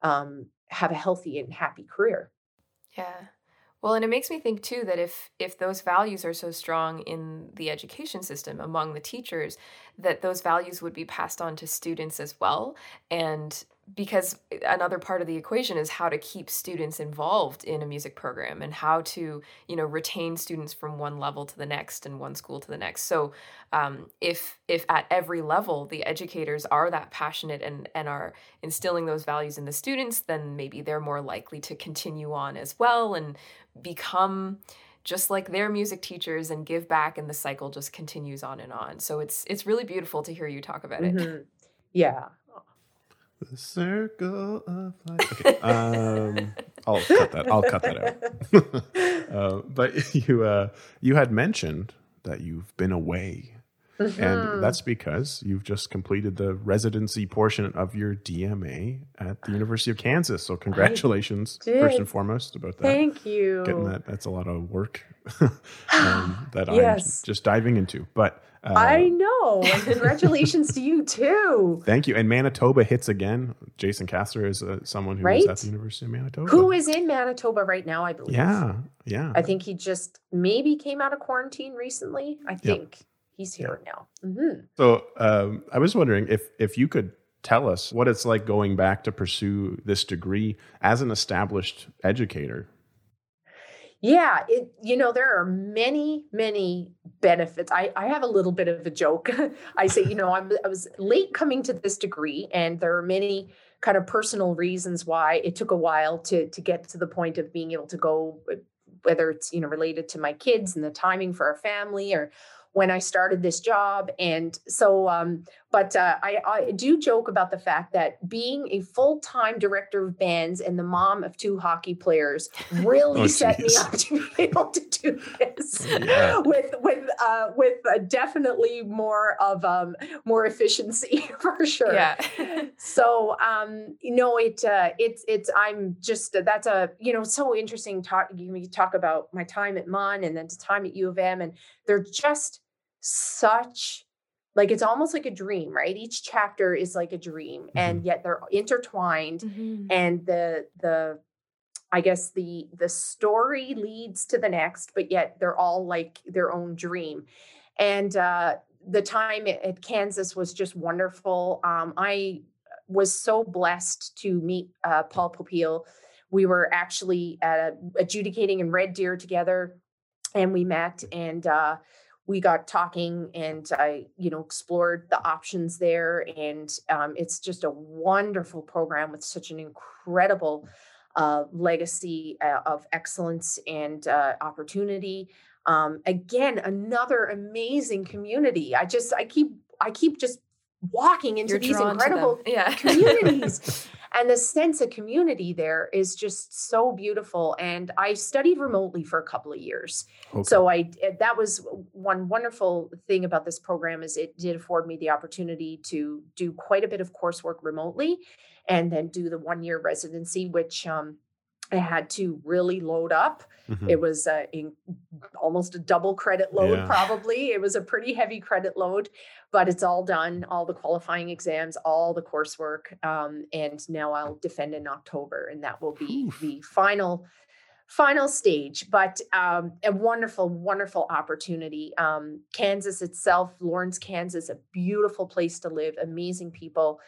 um, have a healthy and happy career Yeah. Well, and it makes me think too that if if those values are so strong in the education system among the teachers, that those values would be passed on to students as well. And because another part of the equation is how to keep students involved in a music program and how to, you know, retain students from one level to the next and one school to the next. So, um, if if at every level the educators are that passionate and and are instilling those values in the students, then maybe they're more likely to continue on as well and become just like their music teachers and give back and the cycle just continues on and on. So it's it's really beautiful to hear you talk about it. Mhm. yeah The circle of life. Okay. Um, I'll cut that. I'll cut that out. uh, but you uh, you had mentioned that you've been away, Mhm. and that's because you've just completed the residency portion of your DMA at the University of Kansas. So congratulations, first and foremost, about that. thank you Getting that. That's a lot of work um, that Yes. I'm just diving into. But uh, i know and congratulations to you too Thank you. And Manitoba hits again. Jason Caslor is uh, someone who is Right? at the University of Manitoba. who is in manitoba right now i believe Yeah, yeah. I think he just maybe came out of quarantine recently. I think he's here now. hmm so um, I was wondering if if you could tell us what it's like going back to pursue this degree as an established educator. Yeah, it you know there are many many benefits. I I have a little bit of a joke. I say, you know, I'm I was late coming to this degree and there are many kind of personal reasons why it took a while to to get to the point of being able to go whether it's you know related to my kids and the timing for our family or when I started this job. And so, um, but uh, I, I, do joke about the fact that being a full time director of bands and the mom of two hockey players really oh, set me up to be able to do this yeah. with with uh, with uh, definitely more of um, more efficiency for sure. Yeah. so um, you know it uh, it's it's I'm just that's a you know so interesting talk you talk about my time at Mon and then the time at U of M and they're just such like it's almost like a dream right each chapter is like a dream mm-hmm. and yet they're intertwined mm-hmm. and the the i guess the the story leads to the next but yet they're all like their own dream and uh the time at, kansas was just wonderful um i was so blessed to meet uh, paul popiel we were actually uh, adjudicating in red deer together and we met and uh we got talking and I, you know, explored the options there. And um, it's just a wonderful program with such an incredible uh, legacy uh, of excellence and uh, opportunity. Um, again, another amazing community. I just, I keep, I keep just walking into You're these incredible yeah. communities. And the sense of community there is just so beautiful and i studied remotely for a couple of years okay. so i eh, that was one wonderful thing about this program is it did afford me the opportunity to do quite a bit of coursework remotely and then do the one year residency which um, I had to really load up. Mm-hmm. It was uh, in, almost a double credit load, yeah. probably. It was a pretty heavy credit load, but it's all done, all the qualifying exams, all the coursework. Um, and now I'll defend in October, and that will be Oof. the final final stage but um, a wonderful wonderful opportunity um, kansas itself lawrence kansas a beautiful place to live amazing people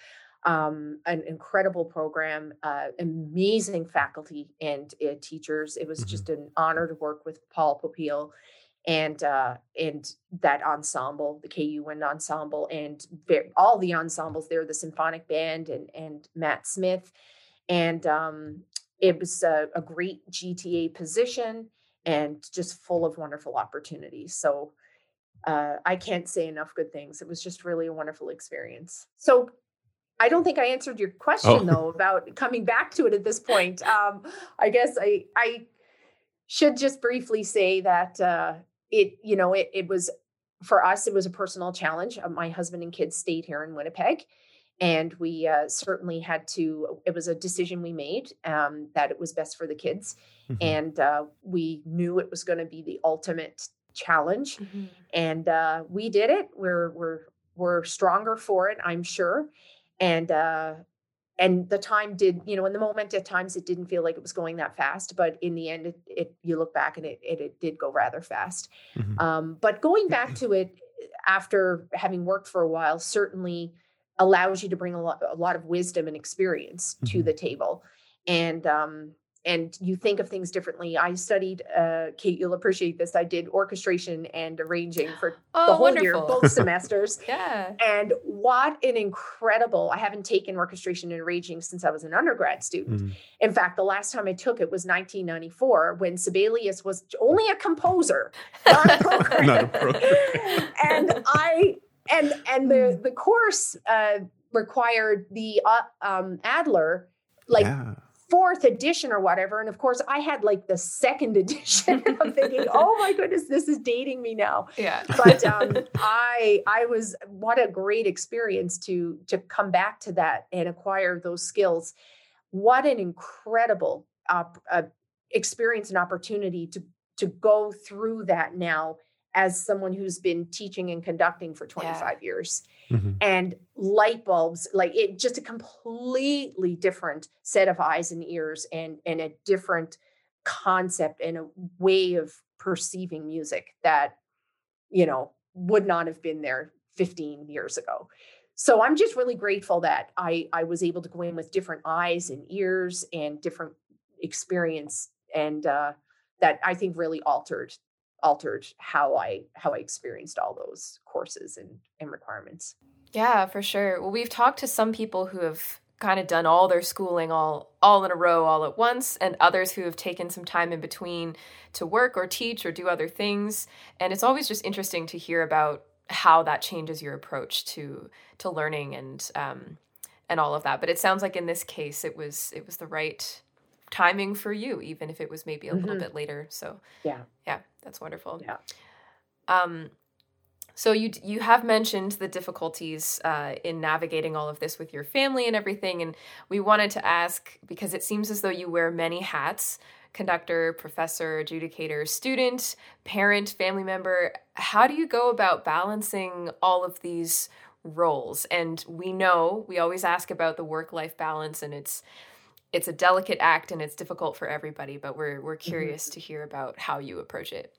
um, an incredible program, uh, amazing faculty and uh, teachers. It was mm-hmm. just an honor to work with Paul Popiel and uh, and that ensemble, the KU Wind Ensemble, and all the ensembles there, the symphonic band and and Matt Smith, and um, it was a, a great GTA position and just full of wonderful opportunities. So uh, I can't say enough good things. It was just really a wonderful experience. So I don't think I answered your question oh. though about coming back to it at this point. Um, I guess I I should just briefly say that uh, it you know it it was for us it was a personal challenge. Uh, my husband and kids stayed here in Winnipeg, and we uh, certainly had to. It was a decision we made um, that it was best for the kids, mm-hmm. and uh, we knew it was going to be the ultimate challenge, mm-hmm. and uh, we did it. We're we're we're stronger for it, I'm sure and uh and the time did you know in the moment at times it didn't feel like it was going that fast but in the end it, it you look back and it, it, it did go rather fast mm-hmm. um, but going back to it after having worked for a while certainly allows you to bring a lot, a lot of wisdom and experience mm-hmm. to the table and um, and you think of things differently. I studied, uh, Kate, you'll appreciate this. I did orchestration and arranging for oh, the whole wonderful. year, both semesters. yeah. And what an incredible, I haven't taken orchestration and arranging since I was an undergrad student. Mm. In fact, the last time I took it was 1994 when Sibelius was only a composer, not a programmer. not a programmer. and I, and, and the, hmm. the course uh, required the uh, um, Adler like yeah fourth edition or whatever. And of course, I had like the second edition. I'm thinking, oh my goodness, this is dating me now. Yeah. But um, I I was what a great experience to to come back to that and acquire those skills. What an incredible uh, uh, experience and opportunity to to go through that now as someone who's been teaching and conducting for 25 yeah. years mm-hmm. and light bulbs like it just a completely different set of eyes and ears and and a different concept and a way of perceiving music that you know would not have been there 15 years ago so i'm just really grateful that i i was able to go in with different eyes and ears and different experience and uh that I think really altered altered how I how I experienced all those courses and, and requirements. Yeah, for sure. Well, we've talked to some people who have kind of done all their schooling all all in a row all at once and others who have taken some time in between to work or teach or do other things and it's always just interesting to hear about how that changes your approach to to learning and um and all of that but it sounds like in this case it was it was the right timing for you even if it was maybe a mm-hmm. little bit later so yeah yeah that's wonderful yeah um so you you have mentioned the difficulties uh, in navigating all of this with your family and everything, and we wanted to ask because it seems as though you wear many hats: conductor, professor, adjudicator, student, parent, family member. How do you go about balancing all of these roles? And we know we always ask about the work life balance, and it's it's a delicate act and it's difficult for everybody. But we're we're mm-hmm. curious mm-hmm. to hear about how you approach it.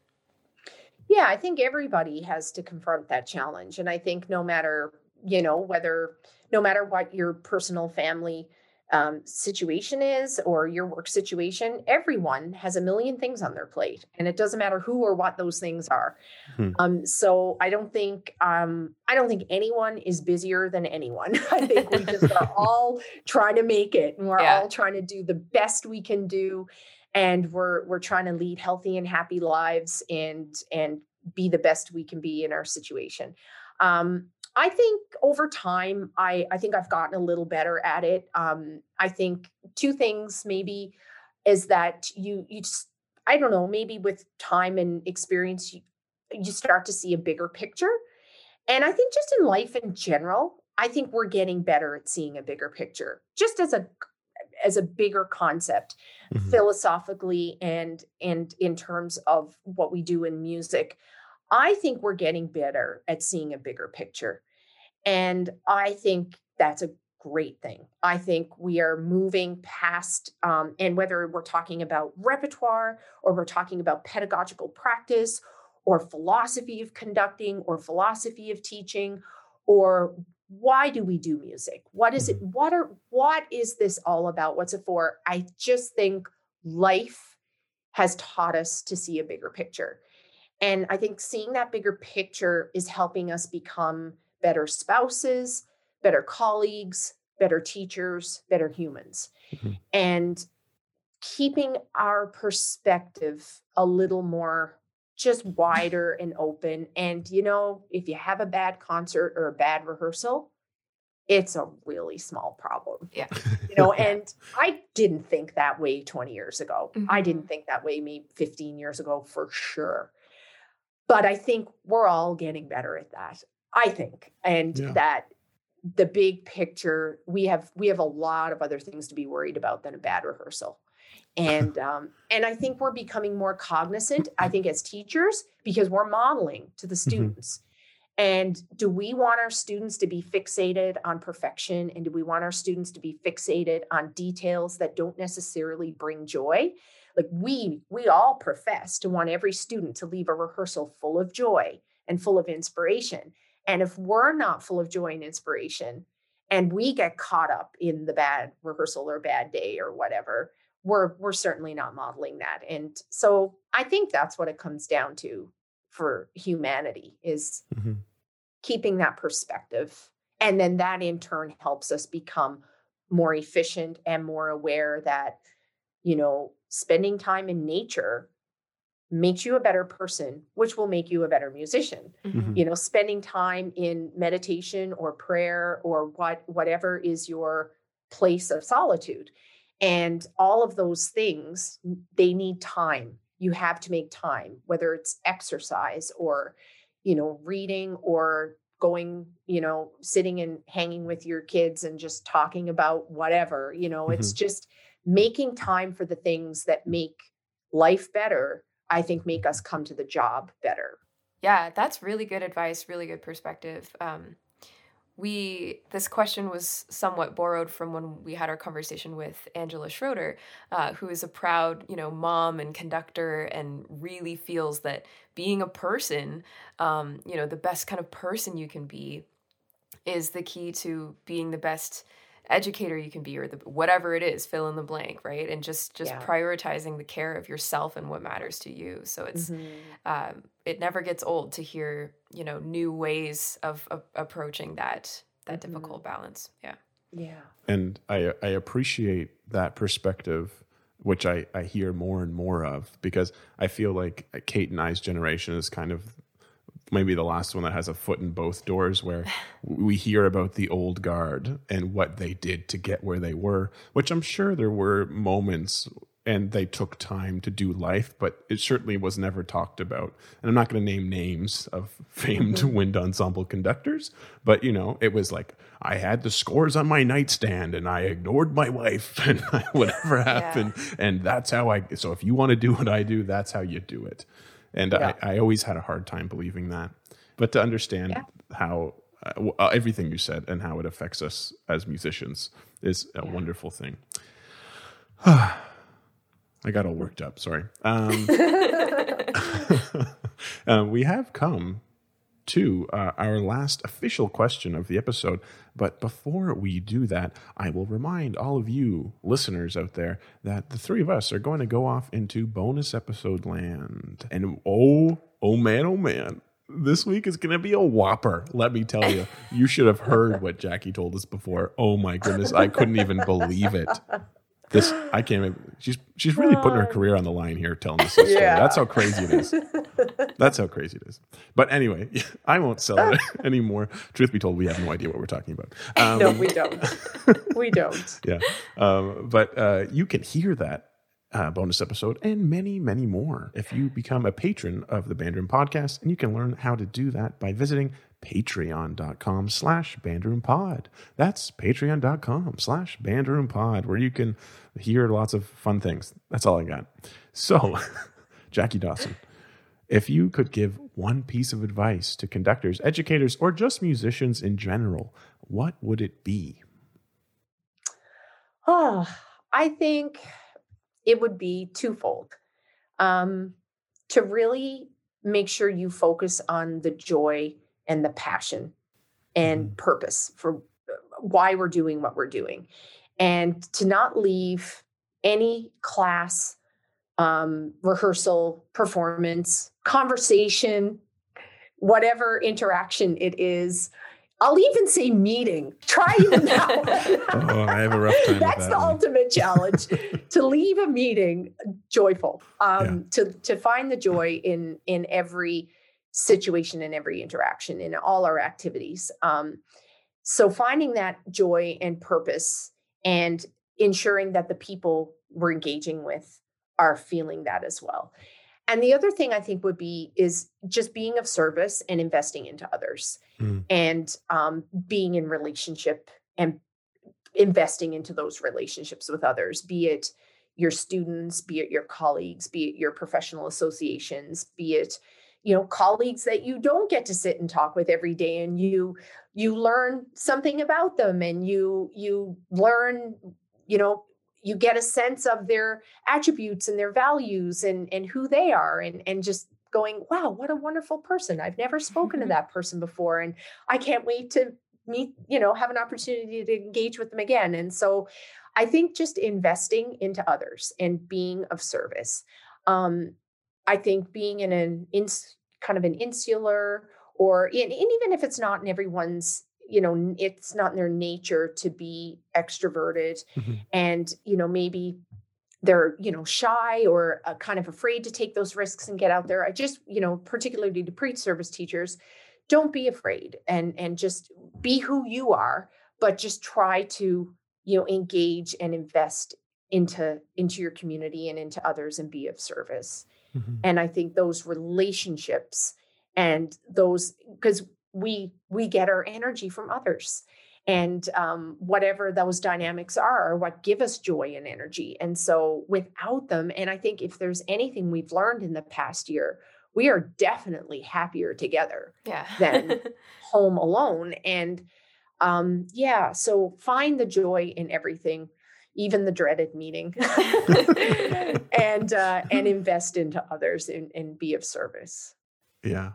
Yeah, I think everybody has to confront that challenge. And I think no matter, you know, whether, no matter what your personal family um, situation is or your work situation, everyone has a million things on their plate. And it doesn't matter who or what those things are. Hmm. Um, so I don't think, um, I don't think anyone is busier than anyone. I think we just are all trying to make it and we're yeah. all trying to do the best we can do and we're we're trying to lead healthy and happy lives and and be the best we can be in our situation um, i think over time i i think i've gotten a little better at it um, i think two things maybe is that you you just i don't know maybe with time and experience you, you start to see a bigger picture and i think just in life in general i think we're getting better at seeing a bigger picture just as a as a bigger concept mm-hmm. philosophically and and in terms of what we do in music i think we're getting better at seeing a bigger picture and i think that's a great thing. I think we are moving past um, and whether we're talking about repertoire or we're talking about pedagogical practice or philosophy of conducting or philosophy of teaching or why do we do music? What is it mm-hmm. what are what is this all about? What's it for? I just think life has taught us to see a bigger picture. And i think seeing that bigger picture is helping us become better spouses better colleagues better teachers better humans mm-hmm. and keeping our perspective a little more just wider and open. And, you know, if you have a bad concert or a bad rehearsal, it's a really small problem. Yeah. You know, and I didn't think that way 20 years ago. Mm-hmm. I didn't think that way maybe 15 years ago for sure. But I think we're all getting better at that. I think. And yeah. that the big picture, we have we have a lot of other things to be worried about than a bad rehearsal and um, and i think we're becoming more cognizant i think as teachers because we're modeling to the mm-hmm. students mm-hmm. and do we want our students to be fixated on perfection and do we want our students to be fixated on details that don't necessarily bring joy like we we all profess to want every student to leave a rehearsal full of joy and full of inspiration and if we're not full of joy and inspiration and we get caught up in the bad rehearsal or bad day or whatever we're we're certainly not modeling that and so i think that's what it comes down to for humanity is mm-hmm. keeping that perspective and then that in turn helps us become more efficient and more aware that you know spending time in nature makes you a better person which will make you a better musician mm-hmm. you know spending time in meditation or prayer or what whatever is your place of solitude and all of those things, they need time. You have to make time, whether it's exercise or, you know, reading or going, you know, sitting and hanging with your kids and just talking about whatever, you know, mm-hmm. it's just making time for the things that make life better, I think make us come to the job better. Yeah, that's really good advice, really good perspective. Um, we this question was somewhat borrowed from when we had our conversation with Angela Schroeder, uh, who is a proud, you know, mom and conductor, and really feels that being a person, um, you know, the best kind of person you can be, is the key to being the best educator you can be or the whatever it is fill in the blank right and just just Yeah. prioritizing the care of yourself and what matters to you so it's Mhm. um, it never gets old to hear you know new ways of, of approaching that that Mhm. difficult balance yeah Yeah. and I I appreciate that perspective, which I I hear more and more of because I feel like Kate and I's generation is kind of maybe the last one that has a foot in both doors where we hear about the old guard and what they did to get where they were which i'm sure there were moments and they took time to do life but it certainly was never talked about. And i'm not going to name names of famed mm-hmm. wind ensemble conductors but you know it was like i had the scores on my nightstand and i ignored my wife and whatever happened and that's how i so if you want to do what i do that's how you do it and Yeah. I, I always had a hard time believing that. But to understand Yeah. how uh, uh, everything you said and how it affects us as musicians is a wonderful thing. I got all worked up. Sorry. Um, uh, we have come to uh, our last official question of the episode. But before we do that, I will remind all of you listeners out there that the three of us are going to go off into bonus episode land. And oh, oh man, oh man. This week is going to be a whopper. Let me tell you. You should have heard what Jackie told us before. Oh my goodness. I couldn't even believe it. This, I can't even. She's, she's really putting her career on the line here telling us this story. Yeah. That's how crazy it is. That's how crazy it is. But anyway, I won't sell it anymore. Truth be told, we have no idea what we're talking about. Um, no, we don't. we don't. yeah. Um, but uh, you can hear that uh, bonus episode and many, many more if you become a patron of the Bandroom Podcast. And you can learn how to do that by visiting patreon.com slash bandroompod. That's patreon.com slash bandroompod, where you can hear lots of fun things. That's all I got. So, Jackie Dawson, if you could give one piece of advice to conductors, educators, or just musicians in general, what would it be? Oh, I think it would be twofold. Um, to really make sure you focus on the joy and the passion and purpose for uh, why we're doing what we're doing, and to not leave any class, um, rehearsal, performance, conversation, whatever interaction it is. I'll even say meeting. Try even one. Oh, I have a rough time That's that the one. ultimate challenge to leave a meeting joyful. Um, to to find the joy in in every situation in every interaction in all our activities. Um, so finding that joy and purpose and ensuring that the people we're engaging with are feeling that as well. And the other thing I think would be is just being of service and investing into others Mm. and um, being in relationship and investing into those relationships with others, be it your students, be it your colleagues, be it your professional associations, be it you know colleagues that you don't get to sit and talk with every day and you you learn something about them and you you learn you know you get a sense of their attributes and their values and and who they are and and just going wow what a wonderful person. I've never spoken to that person before and i can't wait to meet you know have an opportunity to engage with them again. And so i think just investing into others and being of service um i think being in an ins- kind of an insular or in, and even if it's not in everyone's you know it's not in their nature to be extroverted Mhm. and you know maybe they're you know shy or uh, kind of afraid to take those risks and get out there i just you know particularly to pre-service teachers don't be afraid and and just be who you are but just try to you know engage and invest into into your community and into others and be of service Mhm. and i think those relationships and those because we we get our energy from others and um, whatever those dynamics are, are what give us joy and energy. And so without them, and I think if there's anything we've learned in the past year, we are definitely happier together yeah Then- home alone. And um, yeah, so find the joy in everything, even the dreaded meeting, and uh, and invest into others and, and be of service. Yeah,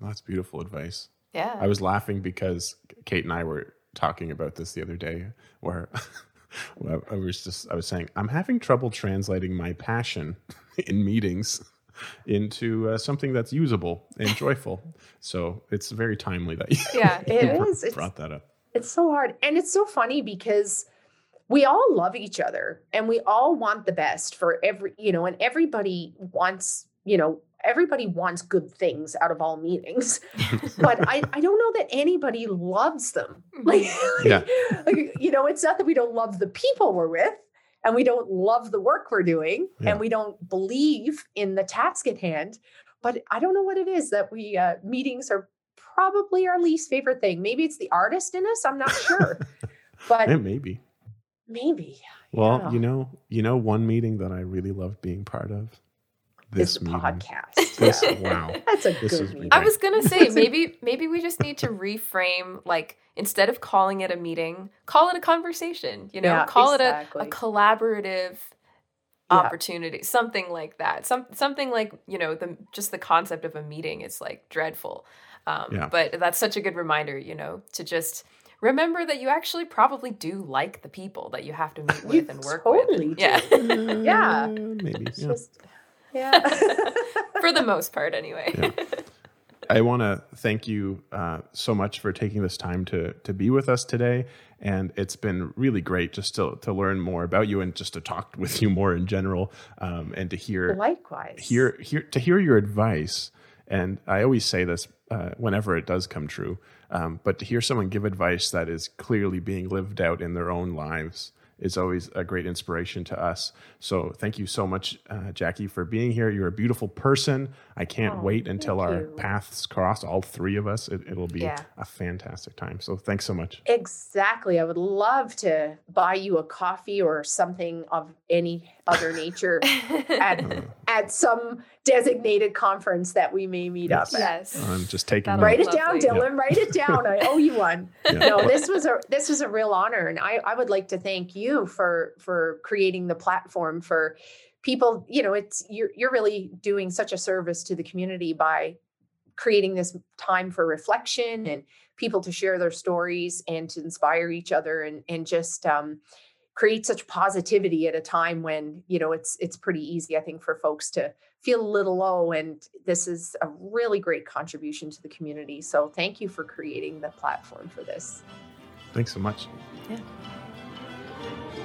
that's beautiful advice. yeah I was laughing because Kate and I were talking about this the other day, where I was just I was saying I'm having trouble translating my passion in meetings into uh, something that's usable and joyful. So it's very timely that you, Yeah. It you is. It's, brought that up. it's so hard. And it's so funny because we all love each other and we all want the best for every, you know, and everybody wants, you know, everybody wants good things out of all meetings. but I, I don't know that anybody loves them. Like, Yeah. like, you know, it's not that we don't love the people we're with and we don't love the work we're doing Yeah. and we don't believe in the task at hand. But I don't know what it is that we uh, meetings are probably our least favorite thing. Maybe it's the artist in us. I'm not sure, but Yeah, maybe. Maybe Well, Yeah. you know, you know, one meeting that I really loved being part of. This the meeting. podcast. This Yeah. wow. That's a This good meeting. I was gonna say maybe maybe we just need to reframe like instead of calling it a meeting, call it a conversation. You know, Yeah, call it a, a collaborative Yeah. opportunity, something like that. Some something like you know the just the concept of a meeting is like dreadful, um, Yeah. but that's such a good reminder. You know, to just remember that you actually probably do like the people that you have to meet You with and work totally with. do. Yeah, Yeah. Uh, maybe. Yeah. just- yeah. for the most part, anyway. Yeah. I want to thank you uh, so much for taking this time to to be with us today, and it's been really great just to to learn more about you and just to talk with you more in general, um, and to hear Likewise. hear hear to hear your advice. And I always say this uh, whenever it does come true, um, but to hear someone give advice that is clearly being lived out in their own lives is always a great inspiration to us. So thank you so much, uh, Jackie, for being here. You're a beautiful person. I can't Oh, wait until our you. paths cross, all three of us. It, it'll be Yeah. a fantastic time. So thanks so much. Exactly. I would love to buy you a coffee or something of any other nature at Uh, at some designated conference that we may meet up at. yes. I'm just taking That'll Write it down, Lovely. Dylan. Write it down. I owe you one. Yeah. No, this was a this was a real honor, and I I would like to thank you for for creating the platform for people. You know, it's you're you're really doing such a service to the community by creating this time for reflection and people to share their stories and to inspire each other and and just um, create such positivity at a time when you know it's it's pretty easy i think for folks to feel a little low and this is a really great contribution to the community so thank you for creating the platform for this Thanks so much. Yeah.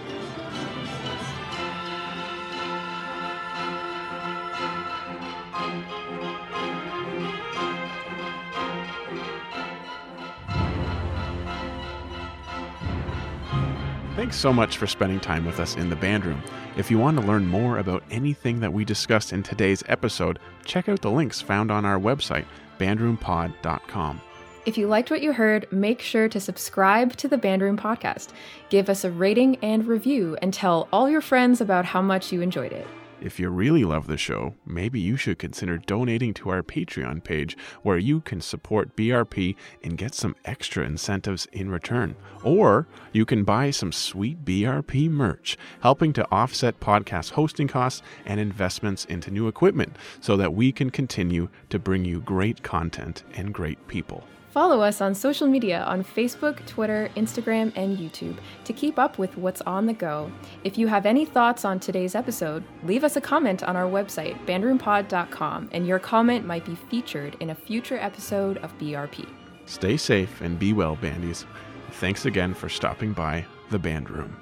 Thanks so much for spending time with us in the band room. If you want to learn more about anything that we discussed in today's episode, check out the links found on our website, bandroompod.com. If you liked what you heard, make sure to subscribe to the Bandroom podcast. Give us a rating and review, and tell all your friends about how much you enjoyed it. If you really love the show, maybe you should consider donating to our Patreon page where you can support BRP and get some extra incentives in return. Or you can buy some sweet BRP merch, helping to offset podcast hosting costs and investments into new equipment so that we can continue to bring you great content and great people. Follow us on social media on Facebook, Twitter, Instagram, and YouTube to keep up with what's on the go. If you have any thoughts on today's episode, leave us a comment on our website, bandroompod.com, and your comment might be featured in a future episode of BRP. Stay safe and be well, bandies. Thanks again for stopping by the band room.